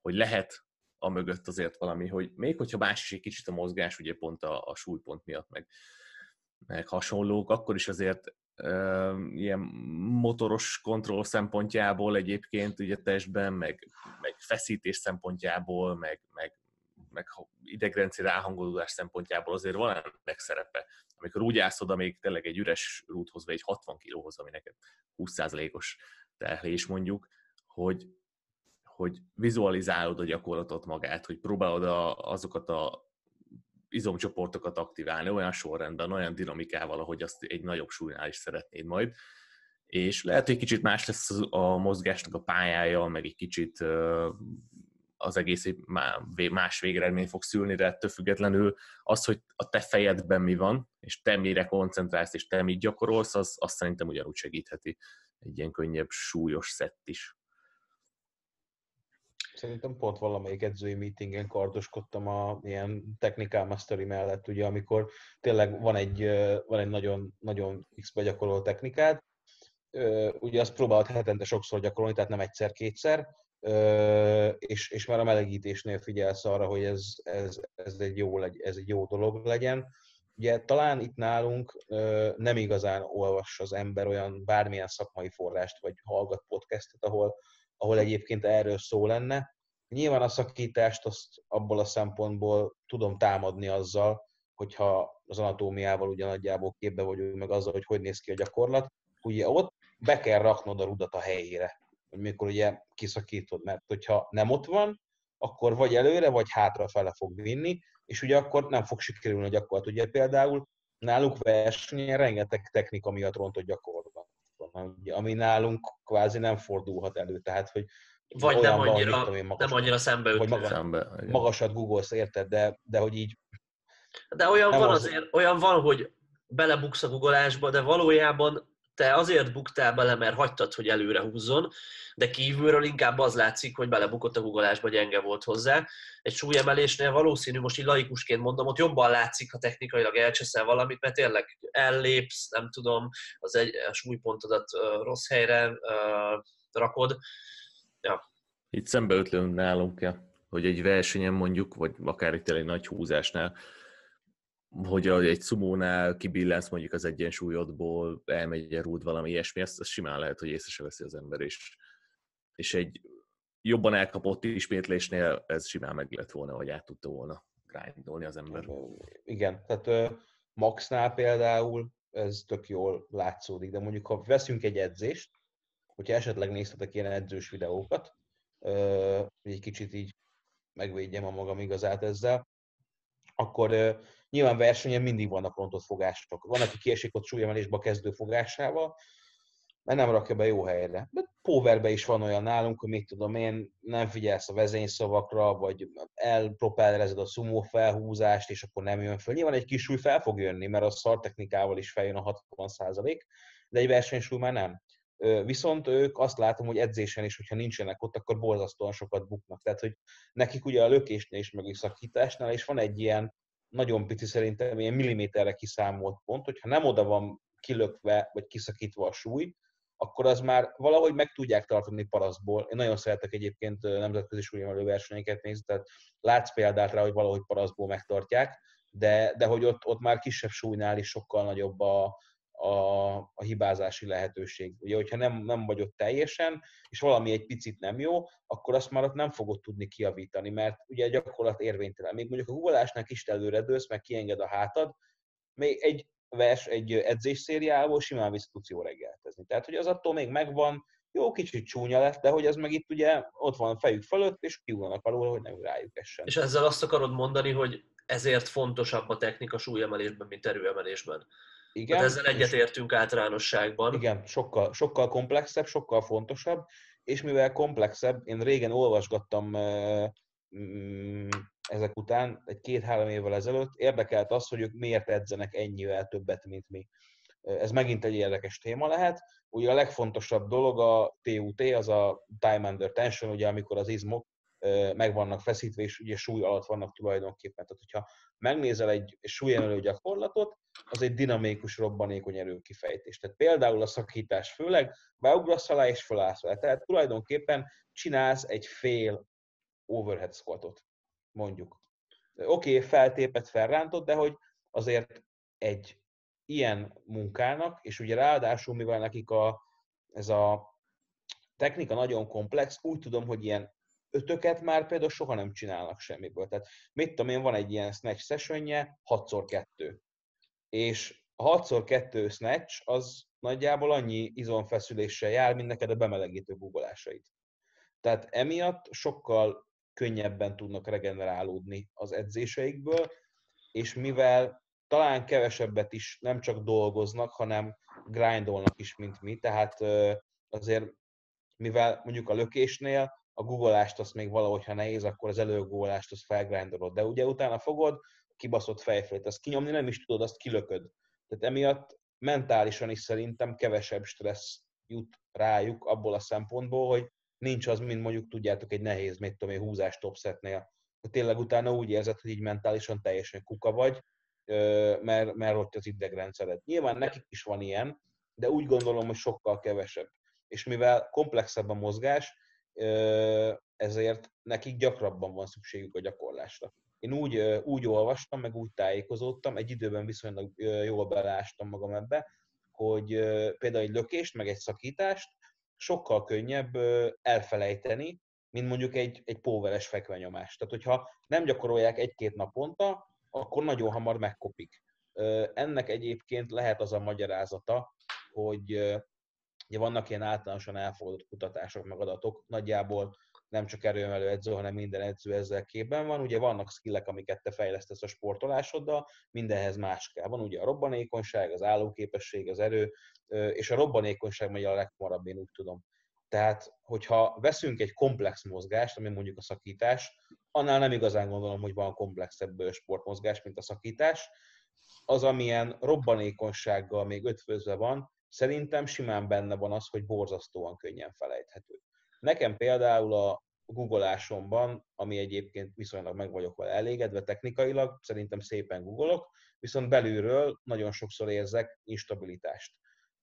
hogy lehet a mögött azért valami, hogy még hogyha más is egy kicsit a mozgás, ugye pont a, a súlypont miatt, meg meg hasonlók, akkor is azért ilyen motoros kontroll szempontjából egyébként ugye testben, meg, meg feszítés szempontjából, meg, meg, meg idegrendszer ráhangolódás szempontjából azért van ennek szerepe. Amikor úgy állsz oda még tényleg egy üres rúthoz, vagy egy 60 kilóhoz, ami neked 20%-os terhelés mondjuk, hogy, hogy vizualizálod a gyakorlatot magát, hogy próbálod a, azokat a izomcsoportokat aktiválni olyan sorrendben, olyan dinamikával, ahogy azt egy nagyobb súlynál is szeretnéd majd. És lehet, hogy kicsit más lesz a mozgásnak a pályája, meg egy kicsit az egész más végeredmény fog szülni, de ettől függetlenül az, hogy a te fejedben mi van, és te mire koncentrálsz, és te mit gyakorolsz, az, az szerintem ugyanúgy segítheti egy ilyen könnyebb, súlyos szett is. Szerintem pont valamelyik edzői meetingen kardoskodtam a ilyen technical mastery mellett, ugye, amikor tényleg van egy, van egy nagyon, nagyon x begyakorolt technikád, ugye azt próbálod hetente sokszor gyakorolni, tehát nem egyszer-kétszer, és, és már a melegítésnél figyelsz arra, hogy ez, ez, ez, egy jó, ez egy jó dolog legyen. Ugye talán itt nálunk nem igazán olvas az ember olyan bármilyen szakmai forrást, vagy hallgat podcastet, ahol, ahol egyébként erről szó lenne. Nyilván a szakítást azt abból a szempontból tudom támadni azzal, hogyha az anatómiával ugyanadjából képbe vagyunk, meg azzal, hogy hogy néz ki a gyakorlat, ugye ott be kell raknod a rudat a helyére, hogy mikor ugye kiszakítod, mert hogyha nem ott van, akkor vagy előre, vagy hátrafele fog vinni, és ugye akkor nem fog sikerülni a gyakorlat. Ugye például náluk versenyen rengeteg technika miatt rontott gyakorlat ami nálunk kvázi nem fordulhat elő. Tehát, hogy Vagy nem olyan van, annyira, mit tudom én, magas, nem annyira szembeütő. vagy maga- Szembe, igen. magasat googolsz, érted, de, de hogy így De olyan van az- azért, olyan van, hogy belebuksz a googolásba, de valójában te azért buktál bele, mert hagytad, hogy előre húzzon, de kívülről inkább az látszik, hogy belebukott a googolásba, gyenge volt hozzá. Egy súlyemelésnél valószínű, most így laikusként mondom, ott jobban látszik, ha technikailag elcseszel valamit, mert tényleg ellépsz, nem tudom, az egy a súlypontodat rossz helyre rakod. Itt szembeötlünk nálunk, ja, hogy egy versenyen mondjuk, vagy akár itt egy nagy húzásnál, hogy egy szumónál kibillensz mondjuk az egyensúlyodból, elmegy a rúd valami ilyesmi, ezt, ezt simán lehet, hogy észre se veszi az ember, és, és egy jobban elkapott ismétlésnél ez simán meg lett volna, vagy át tudta volna grindolni az ember. Igen, tehát Maxnál például ez tök jól látszódik, de mondjuk ha veszünk egy edzést, hogyha esetleg néztetek ilyen edzős videókat, hogy egy kicsit így megvédjem a magam igazát ezzel, akkor nyilván versenyen mindig vannak rontott fogások. Van, aki kiesik ott súlyemelésbe a kezdő fogásával, mert nem rakja be jó helyre. De powerbe is van olyan nálunk, hogy mit tudom én, nem figyelsz a vezényszavakra, vagy elpropellerezed a szumó felhúzást, és akkor nem jön föl. Nyilván egy kis súly fel fog jönni, mert a szartechnikával is feljön a 60% de egy versenysúly már nem. Viszont ők azt látom, hogy edzésen is, hogyha nincsenek ott, akkor borzasztóan sokat buknak. Tehát, hogy nekik ugye a lökésnél is, meg a szakításnál is van egy ilyen nagyon pici szerintem ilyen milliméterre kiszámolt pont, hogyha nem oda van kilökve, vagy kiszakítva a súly, akkor az már valahogy meg tudják tartani parasztból. Én nagyon szeretek egyébként nemzetközi súlyemelő versenyeket nézni, tehát látsz példát rá, hogy valahogy parasztból megtartják, de, de hogy ott, ott már kisebb súlynál is sokkal nagyobb a, a, a hibázási lehetőség. Ugye, hogyha nem, nem vagy ott teljesen, és valami egy picit nem jó, akkor azt már ott nem fogod tudni kiavítani, mert ugye gyakorlat érvénytelen. Még mondjuk a googolásnál kis előre dőlsz, meg kienged a hátad, még egy vers, egy edzésszériából simán vissza tudsz jó reggeltezni. Tehát, hogy az attól még megvan, jó, kicsit csúnya lett, de hogy ez meg itt ugye ott van a fejük fölött, és kiullanak alul, hogy nem rájuk essen. És ezzel azt akarod mondani, hogy ezért fontosabb a technika súlyemelésben, mint erőemelésben. Igen, Hát ezzel egyetértünk általánosságban. Igen, sokkal, sokkal komplexebb, sokkal fontosabb, és mivel komplexebb, én régen olvasgattam mm, ezek után, egy két-három évvel ezelőtt, érdekelt az, hogy ők miért edzenek ennyivel többet, mint mi. Ez megint egy érdekes téma lehet. Ugye a legfontosabb dolog a TUT, az a Time Under Tension, ugye amikor az izmok meg vannak feszítve, és ugye súly alatt vannak tulajdonképpen. Tehát, hogyha megnézel egy súlyemelő gyakorlatot, az egy dinamikus, robbanékony erőkifejtés. Tehát például a szakítás főleg, beugrasz alá és fölállsz vele. Tehát tulajdonképpen csinálsz egy fél overhead squatot, mondjuk. Oké, okay, feltépet, felrántott, de hogy azért egy ilyen munkának, és ugye ráadásul, mivel nekik a, ez a technika nagyon komplex, úgy tudom, hogy ilyen ötöket már például soha nem csinálnak semmiből. Tehát mit tudom én, van egy ilyen snatch sessionje, 6x2 és a 6x2 snatch az nagyjából annyi izomfeszüléssel jár, mint neked a bemelegítő googolásait. Tehát emiatt sokkal könnyebben tudnak regenerálódni az edzéseikből, és mivel talán kevesebbet is nem csak dolgoznak, hanem grindolnak is, mint mi, tehát azért mivel mondjuk a lökésnél a googolást azt még valahogy, ha nehéz, akkor az előgoolást azt felgrindolod, de ugye utána fogod, kibaszott fejfélét, azt kinyomni nem is tudod, azt kilököd. Tehát emiatt mentálisan is szerintem kevesebb stressz jut rájuk abból a szempontból, hogy nincs az, mint mondjuk tudjátok egy nehéz, mit tudom én, húzás topsetnél, tényleg utána úgy érzed, hogy így mentálisan teljesen kuka vagy, mert, mert ott az idegrendszered. Nyilván nekik is van ilyen, de úgy gondolom, hogy sokkal kevesebb. És mivel komplexebb a mozgás, ezért nekik gyakrabban van szükségük a gyakorlásra. Én úgy, úgy olvastam, meg úgy tájékozódtam, egy időben viszonylag jól beleástam magam ebbe, hogy például egy lökést, meg egy szakítást sokkal könnyebb elfelejteni, mint mondjuk egy, egy póveres fekvenyomást. Tehát, hogyha nem gyakorolják egy-két naponta, akkor nagyon hamar megkopik. Ennek egyébként lehet az a magyarázata, hogy ugye vannak ilyen általánosan elfogadott kutatások, meg adatok, nagyjából nem csak erőemelő edző, hanem minden edző ezzel képben van. Ugye vannak skillek, amiket te fejlesztesz a sportolásoddal, mindenhez más kell. Van ugye a robbanékonyság, az állóképesség, az erő, és a robbanékonyság megy a leghamarabb, én úgy tudom. Tehát, hogyha veszünk egy komplex mozgást, ami mondjuk a szakítás, annál nem igazán gondolom, hogy van komplexebb sportmozgás, mint a szakítás. Az, amilyen robbanékonysággal még ötvözve van, szerintem simán benne van az, hogy borzasztóan könnyen felejthető. Nekem például a googolásomban, ami egyébként viszonylag meg vagyok vele elégedve technikailag, szerintem szépen googolok, viszont belülről nagyon sokszor érzek instabilitást.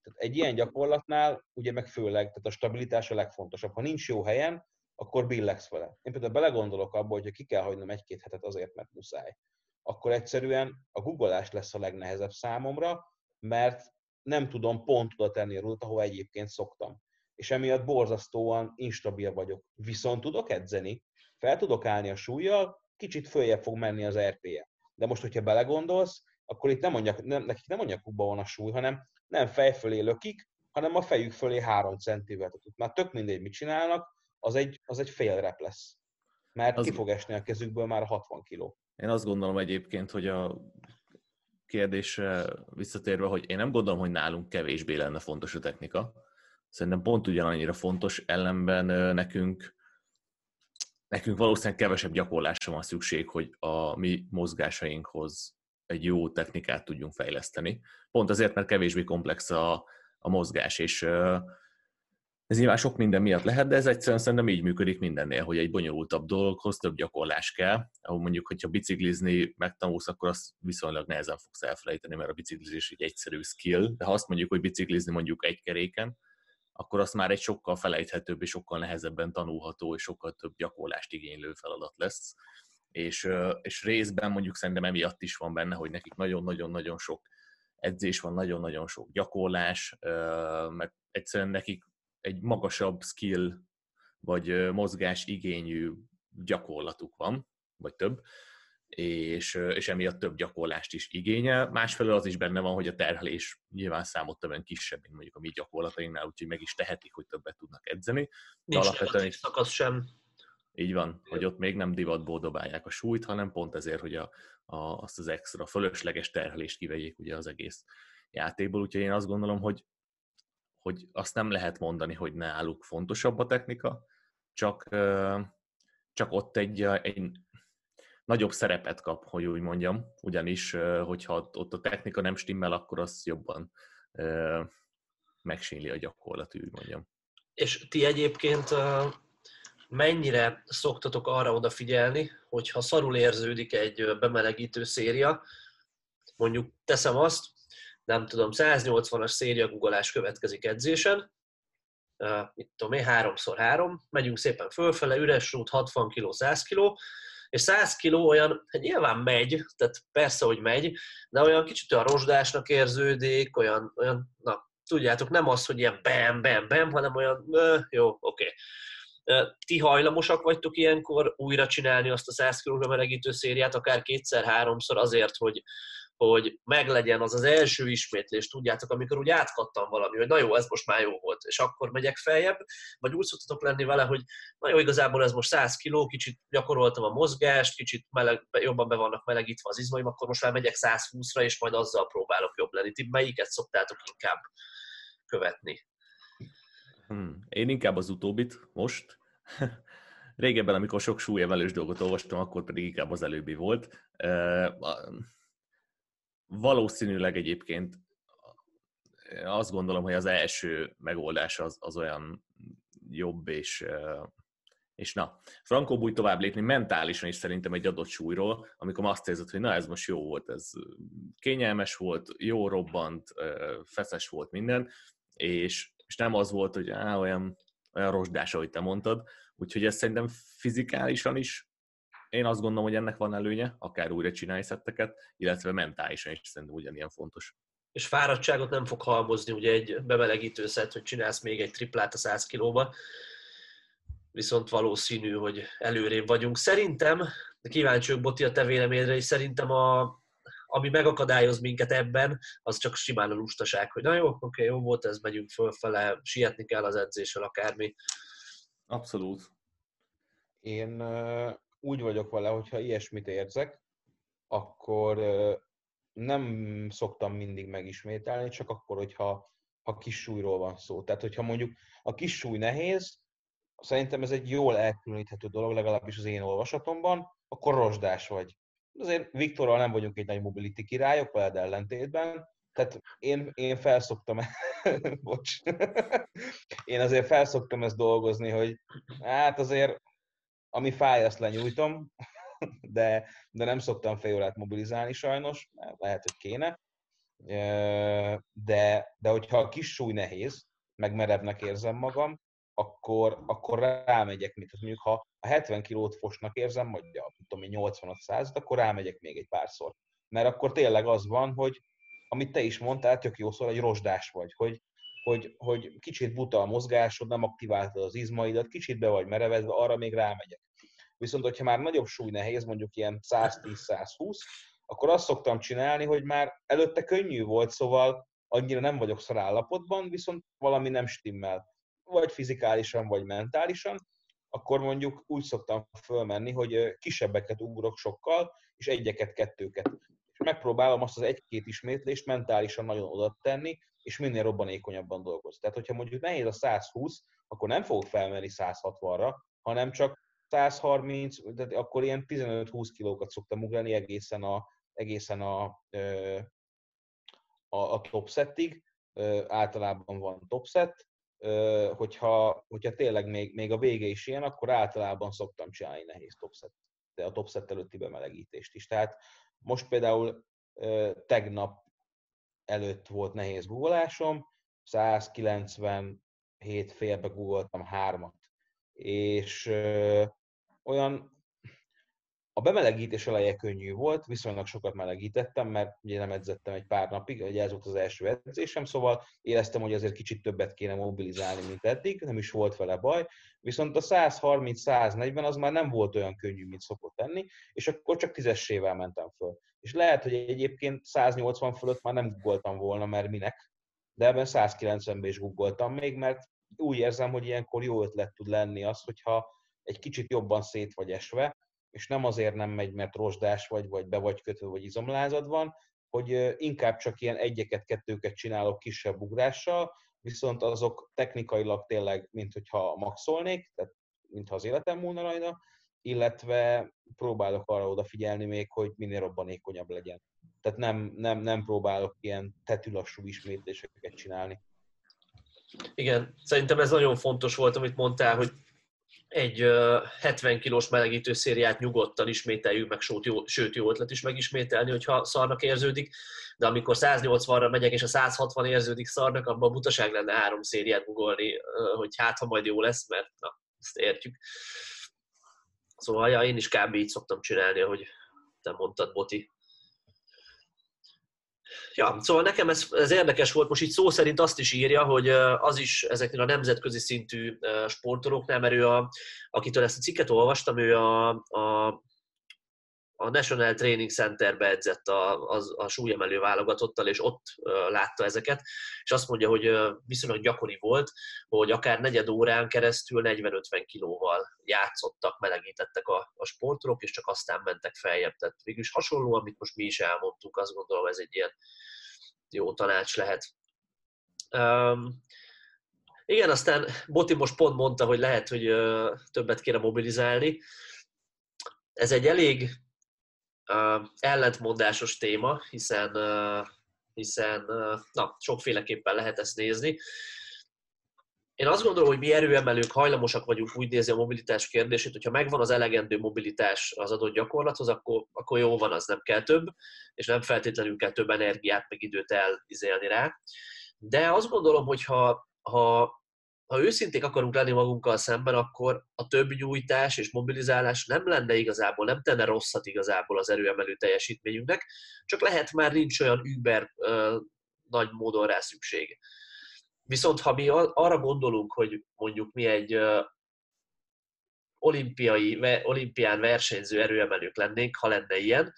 Tehát egy ilyen gyakorlatnál ugye meg főleg, tehát a stabilitás a legfontosabb. Ha nincs jó helyen, akkor billegsz vele. Én például belegondolok abba, hogy ki kell hagynom egy-két hetet azért, mert muszáj. Akkor egyszerűen a googolás lesz a legnehezebb számomra, mert nem tudom pont oda tenni a rudat, ahova egyébként szoktam. És emiatt borzasztóan instabil vagyok. Viszont tudok edzeni, fel tudok állni a súlyjal, kicsit följebb fog menni az RPE. De most, hogyha belegondolsz, akkor itt nem mondják, nem, nekik nem mondják, kubba van a súly, hanem nem fej fölé lökik, hanem a fejük fölé három centivel. Tehát már tök mindegy, mit csinálnak, az egy, az egy fél rep lesz. Mert az... ki fog esni a kezükből már a 60 kiló. Én azt gondolom egyébként, hogy a kérdésre visszatérve, hogy én nem gondolom, hogy nálunk kevésbé lenne fontos a technika. Szerintem pont ugyanannyira fontos, ellenben nekünk nekünk valószínűleg kevesebb gyakorlásra van szükség, hogy a mi mozgásainkhoz egy jó technikát tudjunk fejleszteni. Pont azért, mert kevésbé komplex a, a mozgás, és ez nyilván sok minden miatt lehet, de ez egyszerűen szerintem így működik mindennél, hogy egy bonyolultabb dologhoz több gyakorlás kell. Ahol mondjuk, hogyha biciklizni megtanulsz, akkor azt viszonylag nehezen fogsz elfelejteni, mert a biciklizés egy egyszerű skill, de ha azt mondjuk, hogy biciklizni mondjuk egy keréken, akkor azt már egy sokkal felejthetőbb és sokkal nehezebben tanulható és sokkal több gyakorlást igénylő feladat lesz és, és részben mondjuk szerintem emiatt is van benne, hogy nekik nagyon-nagyon-nagyon sok edzés van, nagyon-nagyon sok gyakorlás, mert egyszerűen nekik egy magasabb skill vagy mozgás igényű gyakorlatuk van, vagy több, és, és emiatt több gyakorlást is igényel. Másfelől az is benne van, hogy a terhelés nyilván számottevően kisebb, mint mondjuk a mi gyakorlatainknál, úgyhogy meg is tehetik, hogy többet tudnak edzeni. Nincs alapvetően szakasz sem. Így van, hogy ott még nem divatból dobálják a súlyt, hanem pont ezért, hogy a, a, azt az extra fölösleges terhelést kivegyék ugye az egész játékból. Úgyhogy én azt gondolom, hogy, hogy azt nem lehet mondani, hogy náluk fontosabb a technika, csak, csak ott egy, egy nagyobb szerepet kap, hogy úgy mondjam, ugyanis, hogyha ott a technika nem stimmel, akkor az jobban megsínli a gyakorlat, úgy mondjam. És ti egyébként mennyire szoktatok arra odafigyelni, hogyha szarul érződik egy bemelegítő széria, mondjuk teszem azt, nem tudom, 180-as széria googolás következik edzésen, mit tudom én, 3x3, megyünk szépen fölfele, üres út, 60 kg, 100 kg, és 100 kg olyan, hát nyilván megy, tehát persze, hogy megy, de olyan kicsit olyan rozsdásnak érződik, olyan, olyan na, tudjátok, nem az, hogy ilyen bam, bam, bam, hanem olyan, jó, oké. Okay. Ti hajlamosak vagytok ilyenkor újra csinálni azt a 100 kg melegítő szériát, akár kétszer-háromszor azért, hogy, hogy meglegyen az az első ismétlés, tudjátok, amikor úgy átkattam valami, hogy na jó, ez most már jó volt, és akkor megyek feljebb, vagy úgy szoktatok lenni vele, hogy na jó, igazából ez most 100 kg, kicsit gyakoroltam a mozgást, kicsit meleg, jobban be vannak melegítve az izmaim, akkor most már megyek 120-ra, és majd azzal próbálok jobb lenni. Ti melyiket szoktátok inkább követni? Hmm. Én inkább az utóbbit most. Régebben, amikor sok súlyemelős dolgot olvastam, akkor pedig inkább az előbbi volt. Valószínűleg egyébként azt gondolom, hogy az első megoldás az, az olyan jobb, és, és na, Frankó úgy tovább lépni mentálisan is szerintem egy adott súlyról, amikor azt érzed, hogy na ez most jó volt, ez kényelmes volt, jó robbant, feszes volt minden, és és nem az volt, hogy á, olyan, olyan rozsdás, ahogy te mondtad. Úgyhogy ez szerintem fizikálisan is én azt gondolom, hogy ennek van előnye, akár újra csinálj szetteket, illetve mentálisan is szerintem ugyanilyen fontos. És fáradtságot nem fog halmozni, ugye egy bemelegítő szett, hogy csinálsz még egy triplát a 100 kilóba, viszont valószínű, hogy előrébb vagyunk. Szerintem, de kíváncsi vagyok Boti a te véleményre, és szerintem a, ami megakadályoz minket ebben, az csak simán a lustaság, hogy na jó, oké, jó volt ez, megyünk fölfele, sietni kell az edzéssel, akármi. Abszolút. Én úgy vagyok vele, hogyha ilyesmit érzek, akkor nem szoktam mindig megismételni, csak akkor, hogyha ha kis súlyról van szó. Tehát, hogyha mondjuk a kis súly nehéz, szerintem ez egy jól elkülöníthető dolog, legalábbis az én olvasatomban, akkor rozsdás vagy. Azért Viktorral nem vagyunk egy nagy mobility királyok, veled ellentétben, tehát én, én felszoktam, bocs, én azért felszoktam ezt dolgozni, hogy hát azért ami fáj, azt lenyújtom, de, de nem szoktam fél mobilizálni sajnos, lehet, hogy kéne. De, de hogyha a kis súly nehéz, meg merevnek érzem magam, akkor, akkor rámegyek, mint mondjuk ha a 70 kilót fosnak érzem, vagy a tudom 80 100 akkor rámegyek még egy párszor. Mert akkor tényleg az van, hogy amit te is mondtál, tök jó szól, egy rozsdás vagy, hogy, hogy, hogy kicsit buta a mozgásod, nem aktiváltad az izmaidat, kicsit be vagy merevedve, arra még rámegyek. Viszont, hogyha már nagyobb súly nehéz, mondjuk ilyen 110-120, akkor azt szoktam csinálni, hogy már előtte könnyű volt, szóval annyira nem vagyok szarállapotban, viszont valami nem stimmel. Vagy fizikálisan, vagy mentálisan, akkor mondjuk úgy szoktam fölmenni, hogy kisebbeket ugrok sokkal, és egyeket, kettőket. Megpróbálom azt az egy-két ismétlést mentálisan nagyon oda tenni, és minél robbanékonyabban dolgozni. Tehát, hogyha mondjuk nehéz a 120, akkor nem fogok felmenni 160-ra, hanem csak 130, de akkor ilyen 15-20 kilókat szoktam ugrani egészen a, egészen a, a, a top settig. Általában van top set, hogyha, hogyha tényleg még, még a vége is ilyen, akkor általában szoktam csinálni nehéz top set, de a top set előtti bemelegítést is. Tehát most például tegnap előtt volt nehéz guggolásom, 197 félbe guggoltam hármat, és olyan a bemelegítés eleje könnyű volt, viszonylag sokat melegítettem, mert ugye nem edzettem egy pár napig, ugye ez volt az első edzésem, szóval éreztem, hogy azért kicsit többet kéne mobilizálni, mint eddig, nem is volt vele baj, viszont a 130-140 az már nem volt olyan könnyű, mint szokott lenni, és akkor csak tízessével mentem föl. És lehet, hogy egyébként 180 fölött már nem googoltam volna, mert minek, de ebben 190-ben is googoltam még, mert úgy érzem, hogy ilyenkor jó ötlet tud lenni az, hogyha egy kicsit jobban szét vagy esve, és nem azért nem megy, mert rozsdás vagy, vagy be vagy kötve, vagy izomlázad van, hogy inkább csak ilyen egyeket, kettőket csinálok kisebb ugrással, viszont azok technikailag tényleg, mint hogyha maxolnék, tehát mintha az életem múlna rajta, illetve próbálok arra odafigyelni még, hogy minél robbanékonyabb legyen. Tehát nem, nem, nem próbálok ilyen tetűlassú ismétléseket csinálni. Igen, szerintem ez nagyon fontos volt, amit mondtál, hogy egy 70 kilós melegítő szériát nyugodtan ismételjük meg, sőt jó, sőt jó ötlet is megismételni, hogyha szarnak érződik, de amikor 180-ra megyek, és a 160 érződik szarnak, abban butaság lenne három szériát gugolni, hogy hát, ha majd jó lesz, mert na, ezt értjük. Szóval ja, én is kb. így szoktam csinálni, ahogy te mondtad, Boti. Ja, szóval nekem ez, ez érdekes volt, most így szó szerint azt is írja, hogy az is ezeknél a nemzetközi szintű sportolóknál, mert ő, a, akitől ezt a cikket olvastam, ő a, a, a National Training Centerbe edzett a, a, a súlyemelő válogatottal, és ott látta ezeket, és azt mondja, hogy viszonylag gyakori volt, hogy akár negyed órán keresztül 40-50 kilóval játszottak, melegítettek a, a sportolók, és csak aztán mentek feljebb. Tehát végülis hasonló, amit most mi is elmondtuk, azt gondolom ez egy ilyen jó tanács lehet. Um, igen, aztán Boti most pont mondta, hogy lehet, hogy többet kéne mobilizálni. Ez egy elég uh, ellentmondásos téma, hiszen, hiszen na, sokféleképpen lehet ezt nézni. Én azt gondolom, hogy mi erőemelők hajlamosak vagyunk úgy nézni a mobilitás kérdését, hogyha megvan az elegendő mobilitás az adott gyakorlathoz, akkor, akkor jó van, az nem kell több, és nem feltétlenül kell több energiát, meg időt elizélni rá. De azt gondolom, hogy ha, ha, ha őszinték akarunk lenni magunkkal szemben, akkor a több nyújtás és mobilizálás nem lenne igazából, nem tenne rosszat igazából az erőemelő teljesítményünknek, csak lehet már nincs olyan über uh, nagy módon rá szükség. Viszont ha mi arra gondolunk, hogy mondjuk mi egy olimpiai, olimpián versenyző erőemelők lennénk, ha lenne ilyen,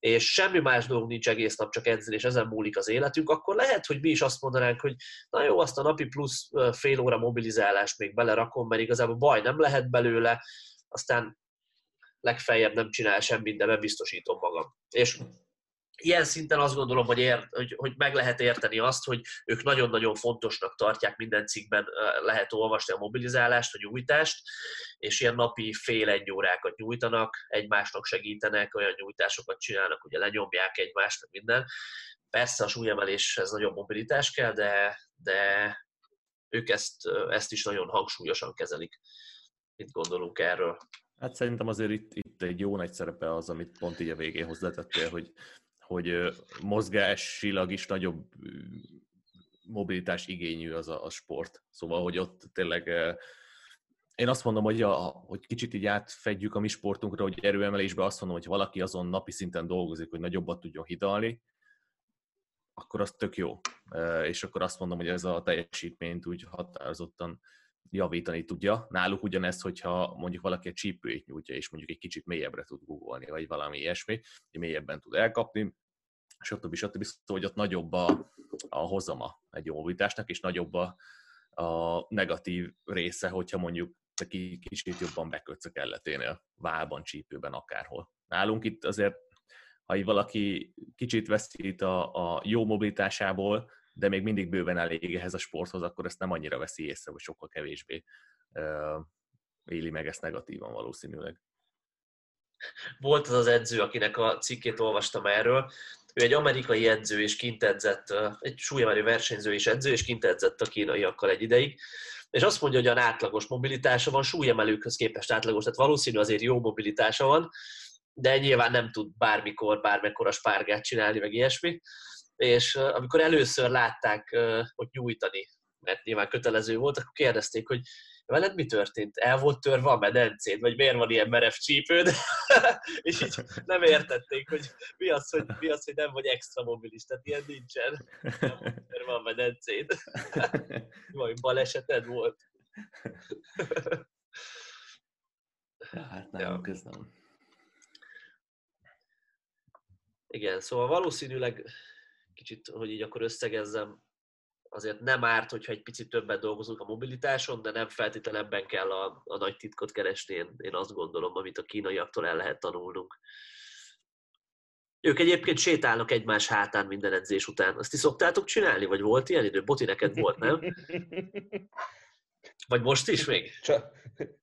és semmi más dolgunk nincs egész nap, csak edzeni, és ezen múlik az életünk, akkor lehet, hogy mi is azt mondanánk, hogy na jó, azt a napi plusz fél óra mobilizálást még belerakom, mert igazából baj nem lehet belőle, aztán legfeljebb nem csinál semmit, de bebiztosítom magam. És ilyen szinten azt gondolom, hogy, ér, hogy, hogy meg lehet érteni azt, hogy ők nagyon-nagyon fontosnak tartják, minden cikkben lehet olvasni a mobilizálást, a nyújtást, és ilyen napi fél-egy órákat nyújtanak, egymásnak segítenek, olyan nyújtásokat csinálnak, ugye lenyomják egymást, minden. Persze a súlyemeléshez nagyobb mobilitás kell, de, de ők ezt, ezt is nagyon hangsúlyosan kezelik. Mit gondolunk erről? Hát szerintem azért itt, itt egy jó nagy szerepe az, amit pont így a végén hozzátettél, hogy hogy mozgásilag is nagyobb mobilitás igényű az a, a sport. Szóval, hogy ott tényleg én azt mondom, hogy, a, hogy kicsit így átfedjük a mi sportunkra, hogy erőemelésben azt mondom, hogy valaki azon napi szinten dolgozik, hogy nagyobbat tudjon hidalni, akkor az tök jó. És akkor azt mondom, hogy ez a teljesítményt úgy határozottan javítani tudja. Náluk ugyanez, hogyha mondjuk valaki egy csípőjét nyújtja, és mondjuk egy kicsit mélyebbre tud googolni, vagy valami ilyesmi, hogy mélyebben tud elkapni, stb. stb. Szóval, hogy ott nagyobb a, a hozama egy jó mobilitásnak, és nagyobb a, a negatív része, hogyha mondjuk te kicsit jobban bekötsz a kelleténél, válban, csípőben, akárhol. Nálunk itt azért, ha valaki kicsit veszít a, a jó mobilitásából, de még mindig bőven elég ehhez a sporthoz, akkor ezt nem annyira veszi észre, vagy sokkal kevésbé uh, éli meg ezt negatívan valószínűleg. Volt az az edző, akinek a cikkét olvastam erről, ő egy amerikai edző, és kint edzett, egy súlyemelő versenyző és edző, és kint edzett a kínaiakkal egy ideig, és azt mondja, hogy olyan átlagos mobilitása van, súlyemelőkhöz képest átlagos, tehát valószínű azért jó mobilitása van, de nyilván nem tud bármikor, bármikor a spárgát csinálni, meg ilyesmi. És amikor először látták, hogy nyújtani, mert nyilván kötelező volt, akkor kérdezték, hogy veled mi történt? El volt törve a medencéd? Vagy miért van ilyen merev csípőd? és így nem értették, hogy mi az, hogy, mi az, hogy nem vagy extra mobilis, tehát ilyen nincsen. Nem törve a medencéd. Vagy baleseted volt. hát nem, ja. köszönöm. Igen, szóval valószínűleg kicsit, hogy így akkor összegezzem, azért nem árt, hogyha egy picit többet dolgozunk a mobilitáson, de nem feltétlenül ebben kell a, a nagy titkot keresni, én, én azt gondolom, amit a kínaiaktól el lehet tanulnunk. Ők egyébként sétálnak egymás hátán minden edzés után. Azt is szoktátok csinálni? Vagy volt ilyen idő? Boti, neked volt, nem? Vagy most is még?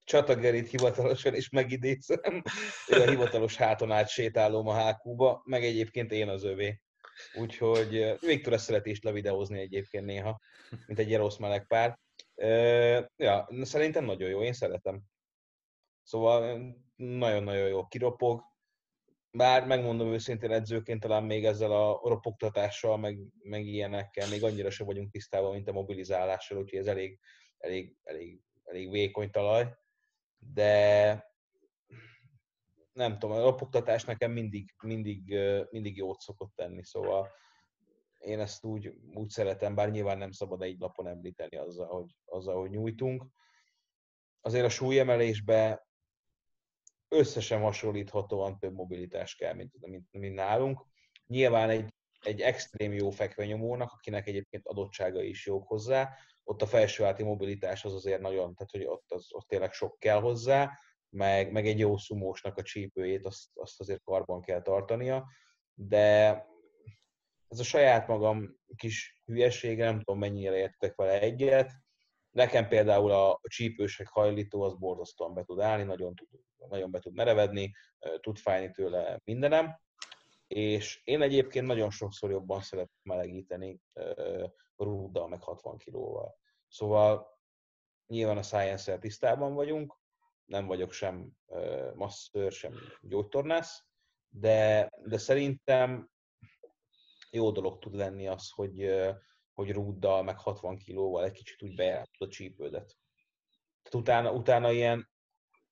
Csatagerit hivatalosan is megidézem. Ő a hivatalos háton át sétálom a hákúba, meg egyébként én az övé. Úgyhogy Viktor ezt szereti is levideózni egyébként néha, mint egy erosz meleg pár. Ja, szerintem nagyon jó, én szeretem. Szóval nagyon-nagyon jó kiropog. Bár megmondom őszintén edzőként talán még ezzel a ropogtatással, meg, meg ilyenekkel még annyira sem vagyunk tisztában, mint a mobilizálással, úgyhogy ez elég, elég, elég, elég vékony talaj. De nem tudom, a lopogtatás nekem mindig, mindig, mindig jót szokott tenni, szóval én ezt úgy, úgy szeretem, bár nyilván nem szabad egy lapon említeni azzal, hogy, azzal, hogy nyújtunk. Azért a súlyemelésbe összesen hasonlíthatóan több mobilitás kell, mint, mint, mint nálunk. Nyilván egy, egy extrém jó fekvenyomónak, akinek egyébként adottsága is jók hozzá, ott a felsőáti mobilitás az azért nagyon, tehát hogy ott, az, ott tényleg sok kell hozzá, meg, meg egy jó szumósnak a csípőjét, azt, azt azért karban kell tartania, de ez a saját magam kis hülyesége, nem tudom mennyire értek vele egyet. Nekem például a, csípősek hajlító az borzasztóan be tud állni, nagyon, tud, nagyon be tud merevedni, tud fájni tőle mindenem, és én egyébként nagyon sokszor jobban szeretek melegíteni rúddal, meg 60 kilóval. Szóval nyilván a science tisztában vagyunk, nem vagyok sem masször, sem gyógytornász, de, de szerintem jó dolog tud lenni az, hogy, hogy rúddal, meg 60 kilóval egy kicsit úgy bejáratod a csípődet. Tehát utána, utána ilyen,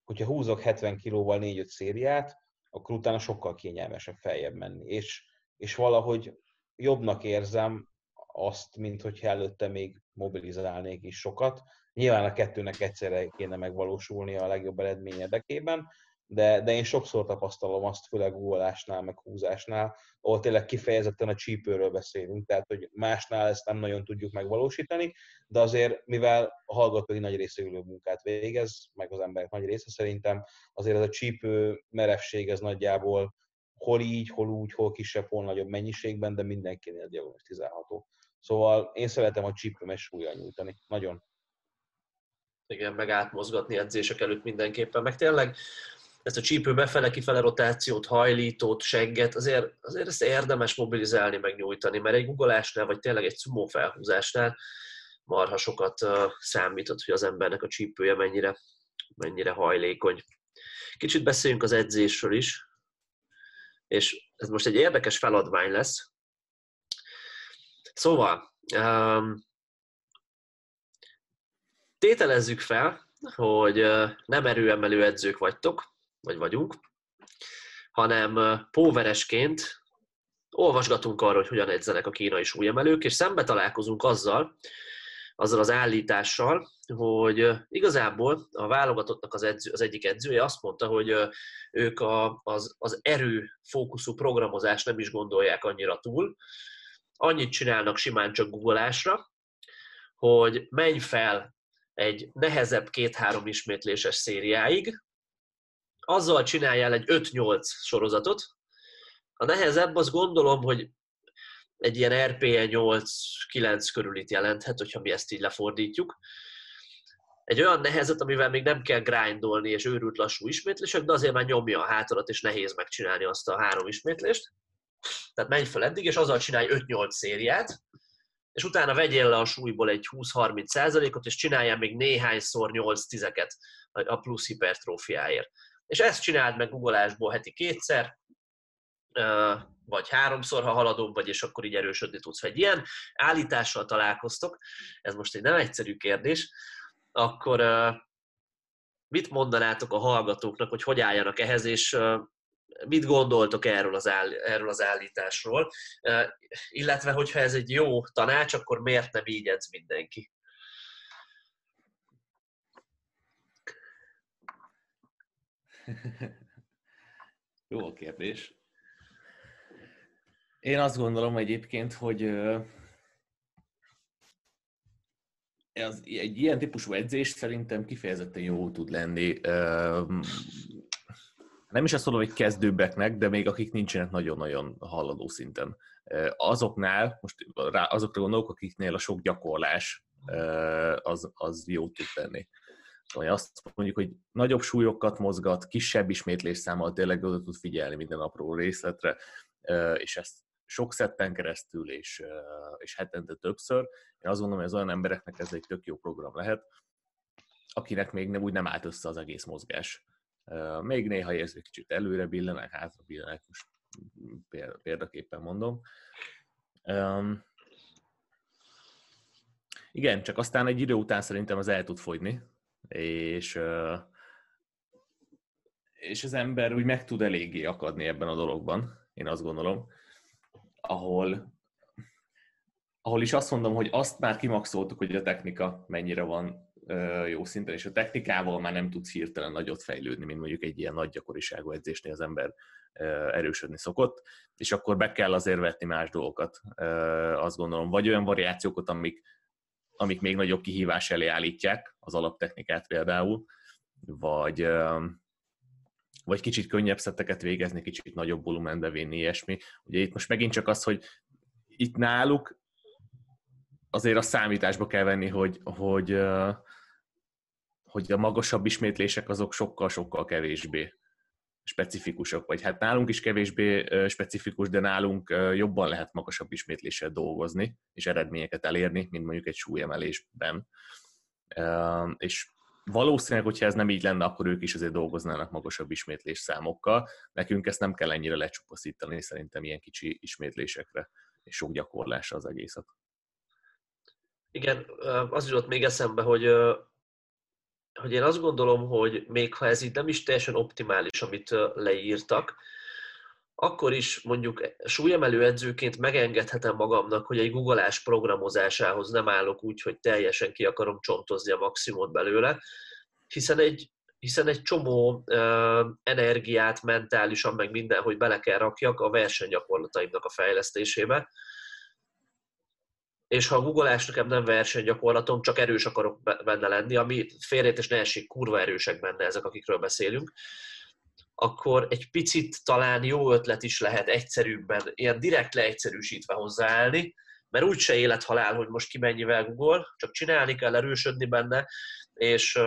hogyha húzok 70 kilóval 4-5 szériát, akkor utána sokkal kényelmesebb feljebb menni. És, és valahogy jobbnak érzem azt, mint hogyha előtte még mobilizálnék is sokat, Nyilván a kettőnek egyszerre kéne megvalósulni a legjobb eredmény érdekében, de, de én sokszor tapasztalom azt, főleg gólásnál, meg húzásnál, ahol tényleg kifejezetten a csípőről beszélünk, tehát hogy másnál ezt nem nagyon tudjuk megvalósítani, de azért, mivel a hallgatói nagy része ülő munkát végez, meg az emberek nagy része szerintem, azért ez a csípő merevség ez nagyjából hol így, hol úgy, hol kisebb, hol nagyobb mennyiségben, de mindenkinél diagnosztizálható. Szóval én szeretem a csípőmes súlyjal nyújtani. Nagyon. Igen, meg átmozgatni edzések előtt mindenképpen. Meg tényleg ezt a csípő befele kifele rotációt, hajlítót, segget, azért, azért ezt érdemes mobilizálni, meg nyújtani, mert egy guggolásnál, vagy tényleg egy szumó felhúzásnál marha sokat számított, hogy az embernek a csípője mennyire, mennyire hajlékony. Kicsit beszéljünk az edzésről is, és ez most egy érdekes feladvány lesz. Szóval, um, tételezzük fel, hogy nem erőemelő edzők vagytok, vagy vagyunk, hanem póveresként olvasgatunk arról, hogy hogyan edzenek a kínai súlyemelők, és szembe találkozunk azzal, azzal az állítással, hogy igazából a válogatottnak az, edző, az egyik edzője azt mondta, hogy ők a, az, az erő fókuszú programozást nem is gondolják annyira túl, annyit csinálnak simán csak googolásra, hogy menj fel egy nehezebb két-három ismétléses szériáig, azzal csináljál egy 5-8 sorozatot. A nehezebb, azt gondolom, hogy egy ilyen RPE 8-9 körül itt jelenthet, hogyha mi ezt így lefordítjuk. Egy olyan nehezet, amivel még nem kell grindolni és őrült lassú ismétlések, de azért már nyomja a hátadat, és nehéz megcsinálni azt a három ismétlést. Tehát menj fel eddig, és azzal csinálj 5-8 szériát, és utána vegyél le a súlyból egy 20-30 százalékot, és csináljál még néhányszor 8 tizeket a plusz hipertrófiáért. És ezt csináld meg googolásból heti kétszer, vagy háromszor, ha haladóbb vagy, és akkor így erősödni tudsz. Ha egy ilyen állítással találkoztok, ez most egy nem egyszerű kérdés, akkor mit mondanátok a hallgatóknak, hogy hogy álljanak ehhez, és mit gondoltok erről az, áll, erről az állításról, illetve hogyha ez egy jó tanács, akkor miért nem így edz mindenki? Jó a kérdés. Én azt gondolom egyébként, hogy ez, egy ilyen típusú edzés szerintem kifejezetten jó tud lenni. Nem is azt mondom, hogy kezdőbbeknek, de még akik nincsenek nagyon-nagyon halladó szinten. Azoknál, most azokra gondolok, akiknél a sok gyakorlás az, az jó tud tenni. Vagy azt mondjuk, hogy nagyobb súlyokat mozgat, kisebb ismétlésszámmal tényleg oda tud figyelni minden apró részletre, és ezt sok szetten keresztül, és, és hetente többször. Én azt gondolom, hogy az olyan embereknek ez egy tök jó program lehet, akinek még nem, úgy nem állt össze az egész mozgás. Még néha érzik kicsit előre billenek, hátra billenek, most példaképpen mondom. Igen, csak aztán egy idő után szerintem az el tud fogyni, és, és az ember úgy meg tud eléggé akadni ebben a dologban, én azt gondolom, ahol, ahol is azt mondom, hogy azt már kimaxoltuk, hogy a technika mennyire van jó szinten, és a technikával már nem tudsz hirtelen nagyot fejlődni, mint mondjuk egy ilyen nagy gyakoriságú edzésnél az ember erősödni szokott, és akkor be kell azért vetni más dolgokat, azt gondolom, vagy olyan variációkat, amik amik még nagyobb kihívás elé állítják, az alaptechnikát például, vagy, vagy kicsit könnyebb szetteket végezni, kicsit nagyobb volumenbe vinni, ilyesmi. Ugye itt most megint csak az, hogy itt náluk azért a számításba kell venni, hogy, hogy, hogy a magasabb ismétlések azok sokkal-sokkal kevésbé specifikusak, vagy hát nálunk is kevésbé specifikus, de nálunk jobban lehet magasabb ismétléssel dolgozni, és eredményeket elérni, mint mondjuk egy súlyemelésben. És valószínűleg, hogyha ez nem így lenne, akkor ők is azért dolgoznának magasabb ismétlés számokkal. Nekünk ezt nem kell ennyire lecsupaszítani, szerintem ilyen kicsi ismétlésekre és sok gyakorlásra az egészet. Igen, az jutott még eszembe, hogy hogy én azt gondolom, hogy még ha ez így nem is teljesen optimális, amit leírtak, akkor is mondjuk súlyemelő edzőként megengedhetem magamnak, hogy egy googleás programozásához nem állok úgy, hogy teljesen ki akarom csontozni a maximumot belőle, hiszen egy, hiszen egy csomó uh, energiát mentálisan, meg minden, hogy bele kell rakjak a versenygyakorlataimnak a fejlesztésébe, és ha a googleás nekem nem versenygyakorlatom, csak erős akarok benne lenni, ami félrét és ne esik, kurva erősek benne ezek, akikről beszélünk, akkor egy picit talán jó ötlet is lehet egyszerűbben, ilyen direkt leegyszerűsítve hozzáállni, mert úgyse élethalál, hogy most ki mennyivel Google, csak csinálni kell, erősödni benne, és,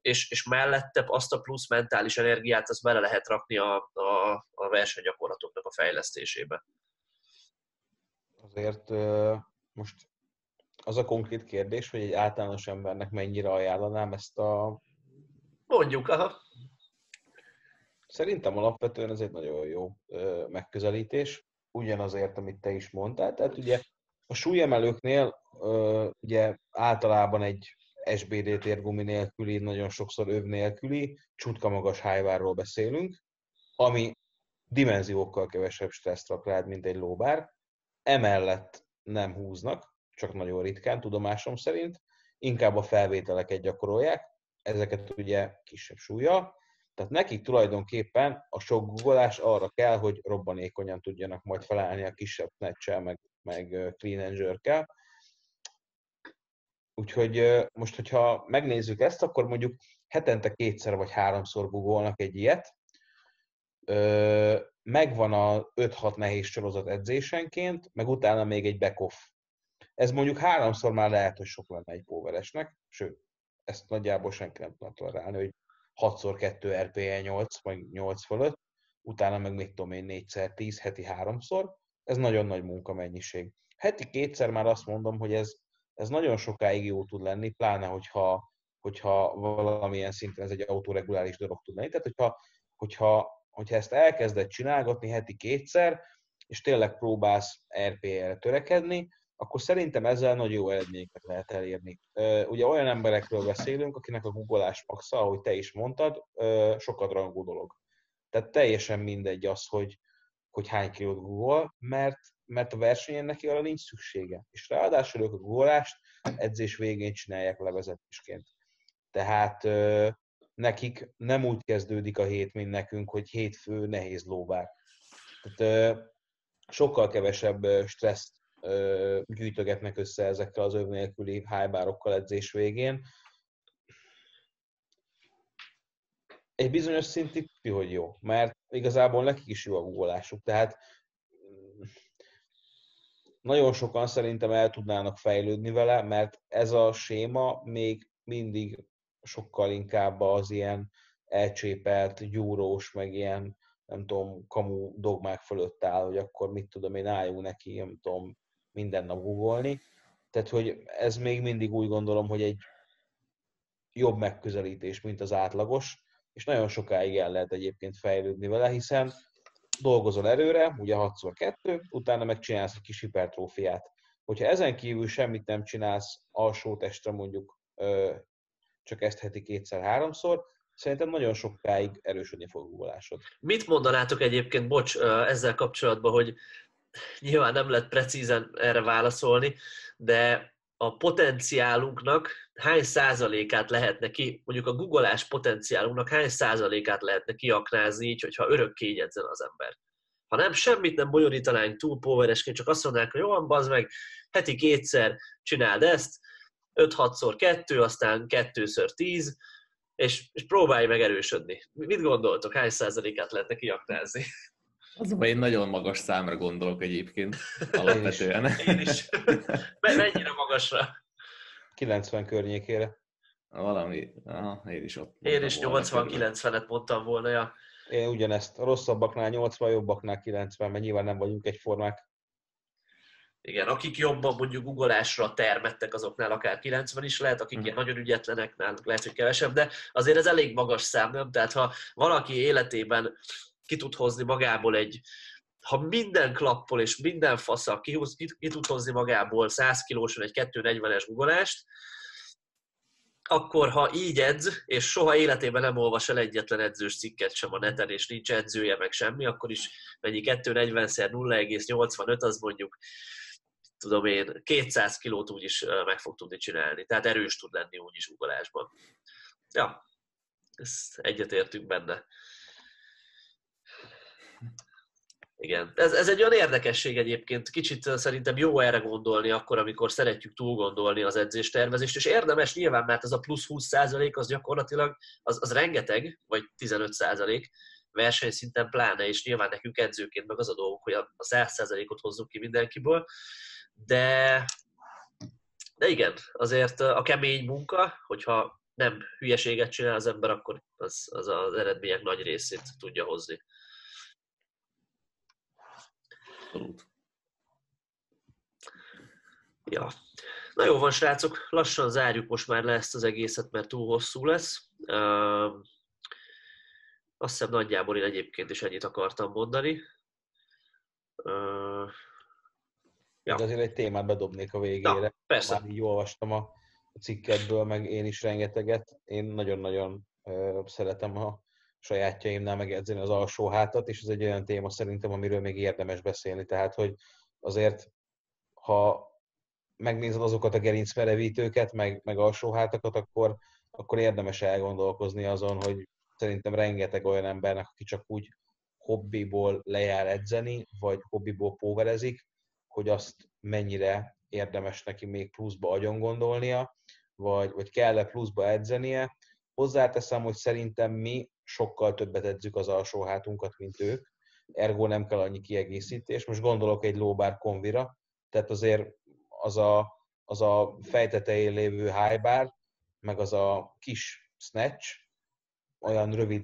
és, és mellette azt a plusz mentális energiát az bele lehet rakni a, a, a versenygyakorlatoknak a fejlesztésébe. Azért most az a konkrét kérdés, hogy egy általános embernek mennyire ajánlanám ezt a... Mondjuk, aha. Szerintem alapvetően ez egy nagyon jó megközelítés, ugyanazért, amit te is mondtál. Tehát ugye a súlyemelőknél ugye általában egy SBD térgumi nélküli, nagyon sokszor öv nélküli, csutka magas hájvárról beszélünk, ami dimenziókkal kevesebb stresszt rak rád, mint egy lóbár. Emellett nem húznak, csak nagyon ritkán, tudomásom szerint. Inkább a felvételeket gyakorolják, ezeket ugye kisebb súlya. Tehát nekik tulajdonképpen a sok googolás arra kell, hogy robbanékonyan tudjanak majd felállni a kisebb snatch meg, meg clean and jerk Úgyhogy most, hogyha megnézzük ezt, akkor mondjuk hetente kétszer vagy háromszor googolnak egy ilyet. Megvan a 5-6 nehéz sorozat edzésenként, meg utána még egy back-off. Ez mondjuk háromszor már lehet, hogy sok lenne egy poweresnek, sőt, ezt nagyjából senki nem tudna tolerálni, hogy 6x2 RPE 8, vagy 8 fölött, utána meg még tudom én 4x10, heti háromszor. Ez nagyon nagy munkamennyiség. Heti kétszer már azt mondom, hogy ez ez nagyon sokáig jó tud lenni, pláne hogyha, hogyha valamilyen szinten ez egy autoreguláris dolog tud lenni. Tehát, hogyha, hogyha, hogyha ezt elkezded csinálgatni heti kétszer, és tényleg próbálsz RPL-re törekedni, akkor szerintem ezzel nagyon jó eredményeket lehet elérni. Ugye olyan emberekről beszélünk, akinek a googolás maxa, ahogy te is mondtad, sokat rangú dolog. Tehát teljesen mindegy az, hogy, hogy hány kilót google, mert mert a versenyen neki arra nincs szüksége. És ráadásul ők a gólást edzés végén csinálják levezetésként. Tehát nekik nem úgy kezdődik a hét, mint nekünk, hogy hétfő nehéz lóvár. Tehát sokkal kevesebb stresszt gyűjtögetnek össze ezekkel az öv nélküli hájbárokkal edzés végén. Egy bizonyos szintig hogy jó, mert igazából nekik is jó a googolásuk. Tehát nagyon sokan szerintem el tudnának fejlődni vele, mert ez a séma még mindig sokkal inkább az ilyen elcsépelt, gyúrós, meg ilyen, nem tudom, kamu dogmák fölött áll, hogy akkor mit tudom én, álljunk neki, nem tudom, minden nap googolni. Tehát, hogy ez még mindig úgy gondolom, hogy egy jobb megközelítés, mint az átlagos, és nagyon sokáig el lehet egyébként fejlődni vele, hiszen dolgozol erőre, ugye 6x2, utána megcsinálsz egy kis hipertrófiát. Hogyha ezen kívül semmit nem csinálsz alsó testre mondjuk csak ezt heti kétszer-háromszor, szerintem nagyon sokáig erősödni fog a googolásod. Mit mondanátok egyébként, bocs, ezzel kapcsolatban, hogy nyilván nem lehet precízen erre válaszolni, de a potenciálunknak hány százalékát lehetne ki, mondjuk a googolás potenciálunknak hány százalékát lehetne kiaknázni így, hogyha örökké jegyezzen az ember. Ha nem, semmit nem bonyolítanánk túl poweresként, csak azt mondanánk, hogy jó bazd meg, heti kétszer csináld ezt, 5-6-szor 2, aztán 2-ször 10, és, és próbálj meg erősödni. Mit gondoltok, hány százalékát lehetne kiaknázni? Az én nagyon magas számra gondolok egyébként, alapvetően. Én is. Mennyire magasra? 90 környékére. Valami, aha, én is ott Én is 80-90-et mondtam volna, ja. Én ugyanezt, a rosszabbaknál 80, jobbaknál 90, mert nyilván nem vagyunk egyformák. Igen, akik jobban mondjuk googolásra termettek, azoknál akár 90 is lehet, akik ilyen nagyon ügyetlenek, náluk lehet, hogy kevesebb, de azért ez elég magas szám, nem? Tehát ha valaki életében ki tud hozni magából egy, ha minden klappol és minden faszak ki, ki, ki tud hozni magából 100 kilóson egy 240-es gugolást, akkor ha így edz, és soha életében nem olvas el egyetlen edzős cikket sem a neten, és nincs edzője, meg semmi, akkor is mennyi 240-szer 0,85, az mondjuk tudom én, 200 kilót úgyis meg fog tudni csinálni. Tehát erős tud lenni úgyis ugolásban. Ja, ezt egyetértünk benne. Igen, ez, ez egy olyan érdekesség egyébként, kicsit szerintem jó erre gondolni akkor, amikor szeretjük túl gondolni az edzéstervezést, és érdemes nyilván, mert ez a plusz 20% az gyakorlatilag, az, az rengeteg, vagy 15%, versenyszinten pláne, és nyilván nekünk edzőként meg az a dolgunk, hogy a 100%-ot hozzuk ki mindenkiből, de, de igen, azért a kemény munka, hogyha nem hülyeséget csinál az ember, akkor az, az az eredmények nagy részét tudja hozni. Abszolút. Ja. Na jó van, srácok, lassan zárjuk most már le ezt az egészet, mert túl hosszú lesz. Azt hiszem nagyjából én egyébként is ennyit akartam mondani. Ja. De azért egy témát bedobnék a végére. Na, persze. Már így olvastam a cikketből, meg én is rengeteget. Én nagyon-nagyon szeretem a sajátjaimnál megedzeni az alsó hátat, és ez egy olyan téma szerintem, amiről még érdemes beszélni. Tehát, hogy azért, ha megnézed azokat a gerincmerevítőket, meg, meg alsóhátakat, akkor, akkor érdemes elgondolkozni azon, hogy szerintem rengeteg olyan embernek, aki csak úgy hobbiból lejár edzeni, vagy hobbiból póverezik, hogy azt mennyire érdemes neki még pluszba agyon gondolnia, vagy, vagy kell-e pluszba edzenie. Hozzáteszem, hogy szerintem mi sokkal többet edzük az alsóhátunkat, mint ők, ergo nem kell annyi kiegészítés. Most gondolok egy lóbár konvira, tehát azért az a, az a fejtetején lévő high bar, meg az a kis snatch, olyan rövid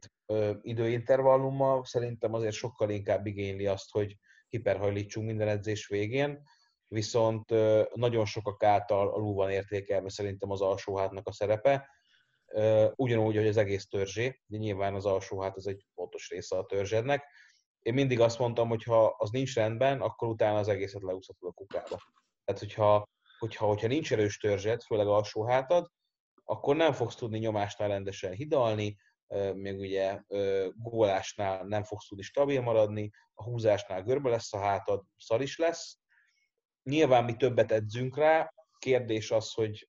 időintervallummal szerintem azért sokkal inkább igényli azt, hogy hiperhajlítsunk minden edzés végén, viszont nagyon sokak által alul van értékelve szerintem az alsóhátnak a szerepe, ugyanúgy, hogy az egész törzsé, de nyilván az alsóhát az egy fontos része a törzsednek. Én mindig azt mondtam, hogy ha az nincs rendben, akkor utána az egészet leúszhatod a kukába. Tehát, hogyha, hogyha, hogyha nincs erős törzsed, főleg alsó hátad, akkor nem fogsz tudni nyomásnál rendesen hidalni, még ugye gólásnál nem fogsz tudni stabil maradni, a húzásnál görbe lesz a hátad, szar is lesz. Nyilván mi többet edzünk rá, kérdés az, hogy,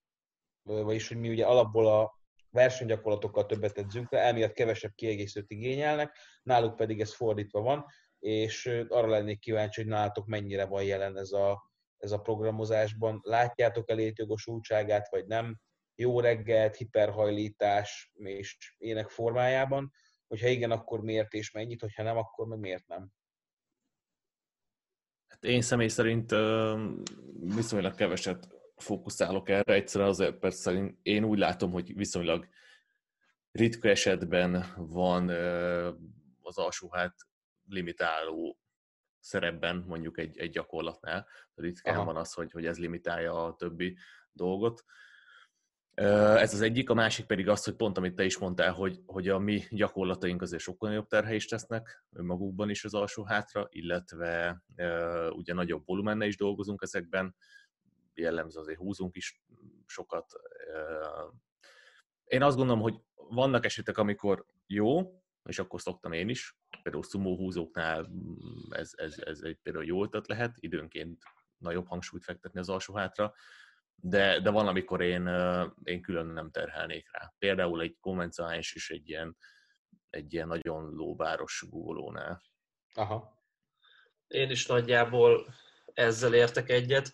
vagyis hogy mi ugye alapból a versenygyakorlatokkal többet edzünk rá, emiatt kevesebb kiegészítőt igényelnek, náluk pedig ez fordítva van, és arra lennék kíváncsi, hogy nálatok mennyire van jelen ez a, ez a programozásban? Látjátok el létjogosultságát, vagy nem? Jó reggelt, hiperhajlítás és ének formájában? Hogyha igen, akkor miért és mennyit, hogyha nem, akkor meg miért nem? Hát én személy szerint viszonylag keveset fókuszálok erre, egyszerűen azért, szerint én úgy látom, hogy viszonylag ritka esetben van az alsóhát limitáló szerepben mondjuk egy, egy gyakorlatnál. Ritkán Aha. van az, hogy, hogy ez limitálja a többi dolgot. Ez az egyik, a másik pedig az, hogy pont amit te is mondtál, hogy, hogy a mi gyakorlataink azért sokkal nagyobb terhelést tesznek önmagukban is az alsó hátra, illetve ugye nagyobb volumennel is dolgozunk ezekben, jellemző azért húzunk is sokat. Én azt gondolom, hogy vannak esetek, amikor jó, és akkor szoktam én is, például szumó húzóknál mm, ez, ez, ez egy például jó ötlet lehet, időnként nagyobb hangsúlyt fektetni az alsó hátra, de, de van, amikor én, én külön nem terhelnék rá. Például egy konvencionális is egy ilyen, egy ilyen nagyon lóbáros gólónál. Aha. Én is nagyjából ezzel értek egyet.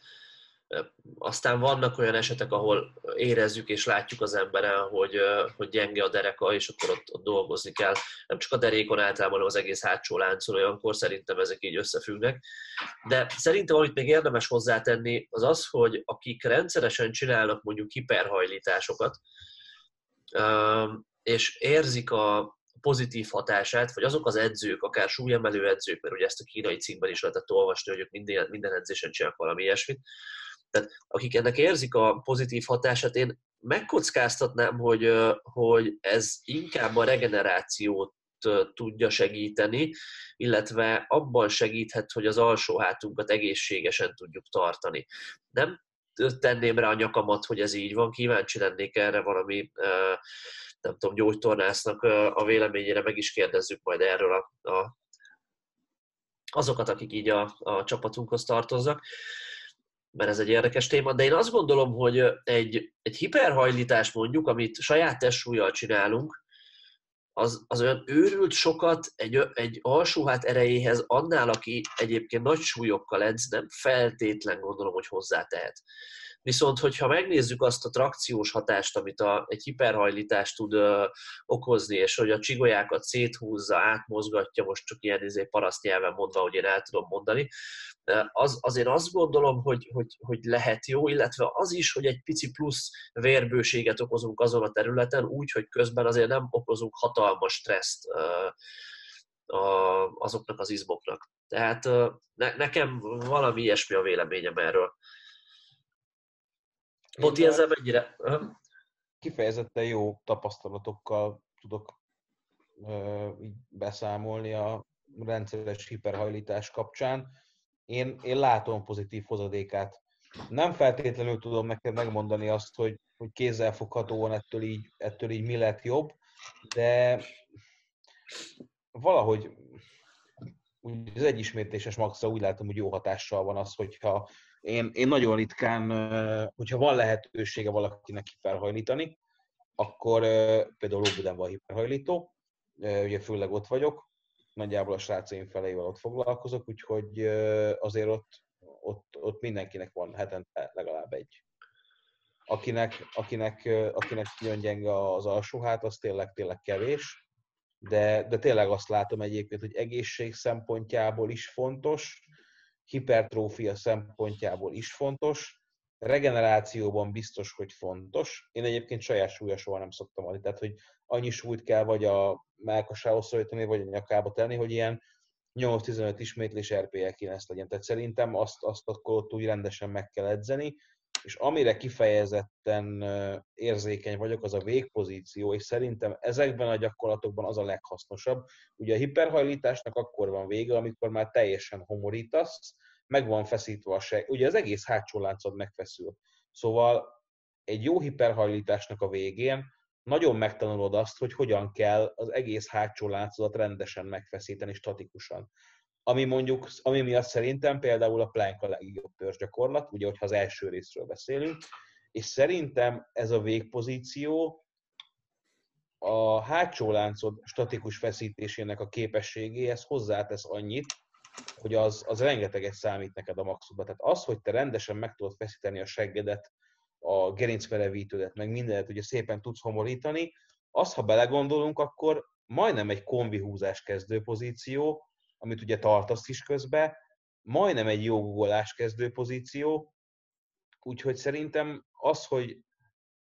Aztán vannak olyan esetek, ahol érezzük és látjuk az emberen, hogy, hogy gyenge a dereka, és akkor ott, ott dolgozni kell. Nem csak a derékon általában, hanem az egész hátsó láncon, olyankor szerintem ezek így összefüggnek. De szerintem, amit még érdemes hozzátenni, az az, hogy akik rendszeresen csinálnak mondjuk hiperhajlításokat, és érzik a pozitív hatását, vagy azok az edzők, akár súlyemelő edzők, mert ugye ezt a kínai cikkben is lehetett olvasni, hogy ők minden, minden edzésen csinálnak valami ilyesmit, tehát akik ennek érzik a pozitív hatását, én megkockáztatnám, hogy, hogy ez inkább a regenerációt tudja segíteni, illetve abban segíthet, hogy az alsó hátunkat egészségesen tudjuk tartani. Nem tenném rá a nyakamat, hogy ez így van, kíváncsi lennék erre valami, nem tudom, gyógytornásznak a véleményére, meg is kérdezzük majd erről a, a azokat, akik így a, a csapatunkhoz tartoznak mert ez egy érdekes téma, de én azt gondolom, hogy egy, egy hiperhajlítás mondjuk, amit saját testsúlyjal csinálunk, az, az olyan őrült sokat egy, egy alsóhát erejéhez annál, aki egyébként nagy súlyokkal edz, nem feltétlen gondolom, hogy hozzátehet. Viszont, hogyha megnézzük azt a trakciós hatást, amit a, egy hiperhajlítás tud ö, okozni, és hogy a csigolyákat széthúzza, átmozgatja, most csak ilyen izé, paraszt nyelven mondva, hogy én el tudom mondani, az, azért azt gondolom, hogy, hogy, hogy lehet jó, illetve az is, hogy egy pici plusz vérbőséget okozunk azon a területen, úgy, hogy közben azért nem okozunk hatalmas stresszt azoknak az izmoknak. Tehát ne, nekem valami ilyesmi a véleményem erről. Boti ezzel mennyire? Kifejezetten jó tapasztalatokkal tudok beszámolni a rendszeres hiperhajlítás kapcsán. Én, én látom pozitív hozadékát. Nem feltétlenül tudom neked megmondani azt, hogy, hogy kézzelfoghatóan ettől így, ettől így mi lett jobb, de valahogy az egyismétéses maxra úgy látom, hogy jó hatással van az, hogyha én, én nagyon ritkán, hogyha van lehetősége valakinek hiperhajlítani, akkor például Óbudán van hiperhajlító, ugye főleg ott vagyok, nagyjából a srácaim felével ott foglalkozok, úgyhogy azért ott, ott, ott mindenkinek van hetente legalább egy. Akinek, akinek, akinek nagyon gyenge az alsóhát, az tényleg, tényleg kevés, de, de tényleg azt látom egyébként, hogy egészség szempontjából is fontos, hipertrófia szempontjából is fontos, regenerációban biztos, hogy fontos. Én egyébként saját súlya nem szoktam adni, tehát hogy annyi súlyt kell vagy a melkasához szorítani, vagy a nyakába tenni, hogy ilyen 8-15 ismétlés RPL 9 legyen. Tehát szerintem azt, azt akkor ott úgy rendesen meg kell edzeni, és amire kifejezetten érzékeny vagyok, az a végpozíció, és szerintem ezekben a gyakorlatokban az a leghasznosabb. Ugye a hiperhajlításnak akkor van vége, amikor már teljesen homorítasz, meg van feszítve a seg. Ugye az egész hátsó láncod megfeszül. Szóval egy jó hiperhajlításnak a végén nagyon megtanulod azt, hogy hogyan kell az egész hátsó láncodat rendesen megfeszíteni statikusan ami mondjuk, ami miatt szerintem például a plank a legjobb törzsgyakorlat, ugye, hogyha az első részről beszélünk, és szerintem ez a végpozíció a hátsó láncod statikus feszítésének a képességéhez hozzátesz annyit, hogy az, az rengeteget számít neked a maxodba. Tehát az, hogy te rendesen meg tudod feszíteni a seggedet, a gerincmerevítődet, meg mindenet ugye szépen tudsz homorítani, az, ha belegondolunk, akkor majdnem egy kombi húzás kezdő pozíció, amit ugye tartasz is közbe, majdnem egy jó googolás kezdő pozíció, úgyhogy szerintem az, hogy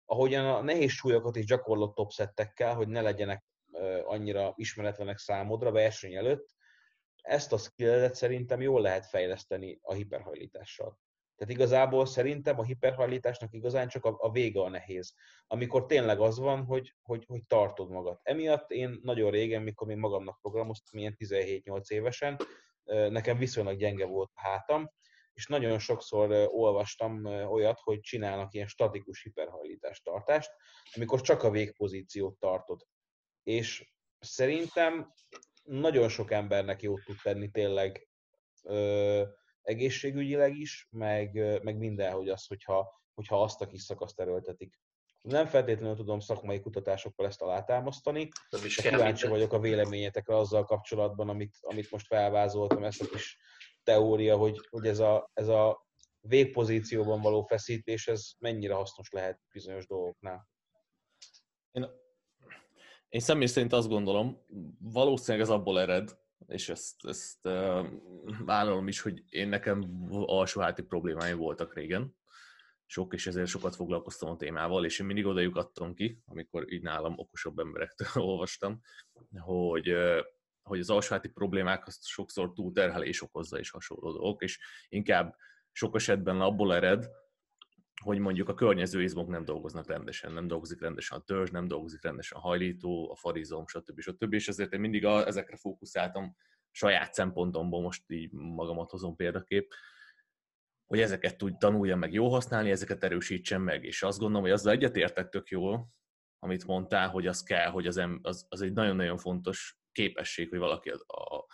ahogyan a nehéz súlyokat is gyakorlott topszettekkel, hogy ne legyenek annyira ismeretlenek számodra verseny előtt, ezt a skilledet szerintem jól lehet fejleszteni a hiperhajlítással. Tehát igazából szerintem a hiperhajlításnak igazán csak a, a vége a nehéz. Amikor tényleg az van, hogy, hogy, hogy tartod magad. Emiatt én nagyon régen, mikor én magamnak programoztam, ilyen 17-8 évesen, nekem viszonylag gyenge volt a hátam, és nagyon sokszor olvastam olyat, hogy csinálnak ilyen statikus hiperhajlítás tartást, amikor csak a végpozíciót tartod. És szerintem nagyon sok embernek jót tud tenni tényleg egészségügyileg is, meg, meg mindenhogy az, hogyha, hogyha azt a kis szakaszt erőltetik. Nem feltétlenül tudom szakmai kutatásokkal ezt alátámasztani, de kíváncsi vagyok a véleményetekre azzal kapcsolatban, amit, amit most felvázoltam, ezt a kis teória, hogy, hogy ez, a, ez a végpozícióban való feszítés, ez mennyire hasznos lehet bizonyos dolgoknál. Én, én személy szerint azt gondolom, valószínűleg ez abból ered, és ezt, ezt uh, vállalom is, hogy én nekem alsóháti problémáim voltak régen, sok, és ezért sokat foglalkoztam a témával, és én mindig oda ki, amikor így nálam okosabb emberektől olvastam, hogy, hogy az alsóháti problémák azt sokszor túlterhelés okozza és hasonló dolgok, és inkább sok esetben abból ered, hogy mondjuk a környező izmok nem dolgoznak rendesen, nem dolgozik rendesen a törzs, nem dolgozik rendesen a hajlító, a farizom, stb. stb. És ezért én mindig a, ezekre fókuszáltam saját szempontomból, most így magamat hozom példakép, hogy ezeket tud tanuljam meg jó használni, ezeket erősítsem meg. És azt gondolom, hogy azzal egyetértek tök jól, amit mondtál, hogy az kell, hogy az, az, az egy nagyon-nagyon fontos képesség, hogy valaki a, a,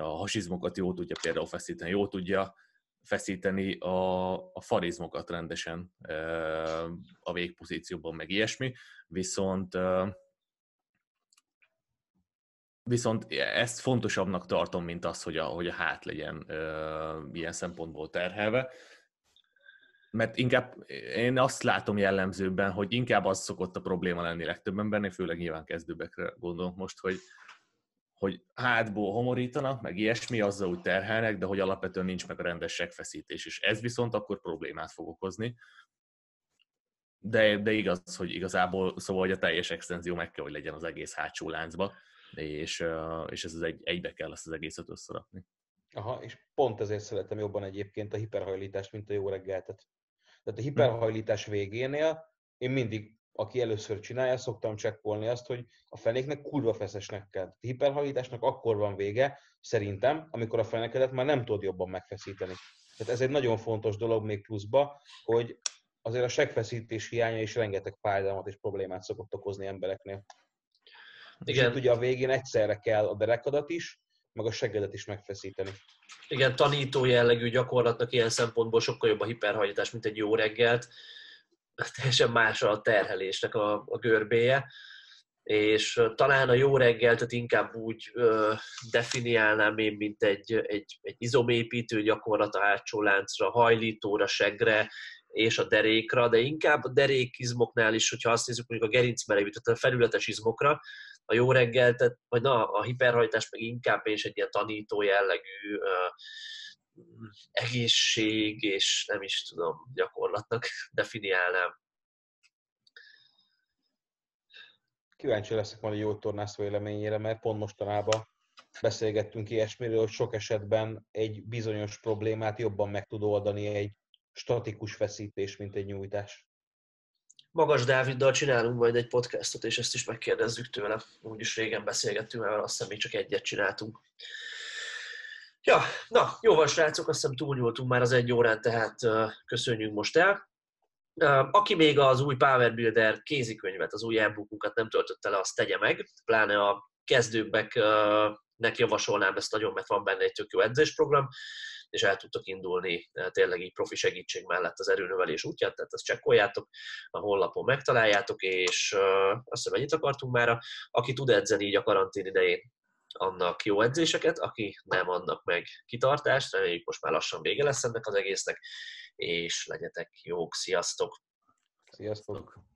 a hasizmokat jól tudja például feszíteni, jól tudja feszíteni a, a farizmokat rendesen a végpozícióban, meg ilyesmi, viszont Viszont ezt fontosabbnak tartom, mint az, hogy a, hogy a hát legyen ilyen szempontból terhelve. Mert inkább én azt látom jellemzőben, hogy inkább az szokott a probléma lenni legtöbb embernél, főleg nyilván kezdőbekre gondolok most, hogy, hogy hátból homorítanak, meg ilyesmi, azzal úgy terhelnek, de hogy alapvetően nincs meg a rendes segfeszítés, és ez viszont akkor problémát fog okozni. De, de igaz, hogy igazából, szóval, hogy a teljes extenzió meg kell, hogy legyen az egész hátsó láncba, és, és ez az egy, egybe kell ezt az egészet összerakni. Aha, és pont ezért szeretem jobban egyébként a hiperhajlítást, mint a jó reggeltet. Tehát a hiperhajlítás végénél én mindig aki először csinálja, szoktam csekkolni azt, hogy a fenéknek kurva feszesnek kell. A hiperhajlításnak akkor van vége, szerintem, amikor a fenekedet már nem tudod jobban megfeszíteni. Tehát ez egy nagyon fontos dolog még pluszba, hogy azért a segfeszítés hiánya is rengeteg fájdalmat és problémát szokott okozni embereknél. Igen. És ugye a végén egyszerre kell a derekadat is, meg a seggedet is megfeszíteni. Igen, tanító jellegű gyakorlatnak ilyen szempontból sokkal jobb a hiperhajlítás, mint egy jó reggelt teljesen más a terhelésnek a, a görbéje, és talán a jó reggeltet inkább úgy ö, definiálnám én, mint egy, egy, egy izomépítő gyakorlat a hátsó láncra, hajlítóra, segre, és a derékra, de inkább a derékizmoknál is, hogyha azt nézzük mondjuk a gerincmerevű, tehát a felületes izmokra, a jó reggeltet, vagy na, a hiperhajtás meg inkább és egy ilyen tanító jellegű egészség, és nem is tudom, gyakorlatnak definiálnám. Kíváncsi leszek majd a jó tornász véleményére, mert pont mostanában beszélgettünk ilyesmiről, hogy sok esetben egy bizonyos problémát jobban meg tud oldani egy statikus feszítés, mint egy nyújtás. Magas Dáviddal csinálunk majd egy podcastot, és ezt is megkérdezzük tőle. Úgyis régen beszélgettünk, mert azt hiszem még csak egyet csináltunk. Ja, na, jó van srácok, azt hiszem túlnyúltunk már az egy órán, tehát uh, köszönjük most el. Uh, aki még az új Power Builder kézikönyvet, az új e nem töltötte le, azt tegye meg, pláne a kezdőbbeknek javasolnám ezt nagyon, mert van benne egy tök jó edzésprogram, és el tudtok indulni tényleg így profi segítség mellett az erőnövelés útját, tehát ezt csekkoljátok, a honlapon megtaláljátok, és uh, azt hiszem ennyit akartunk már. Aki tud edzeni így a karantén idején, annak jó edzéseket, aki nem, annak meg kitartást, reméljük most már lassan vége lesz ennek az egésznek, és legyetek jók, sziasztok! Sziasztok!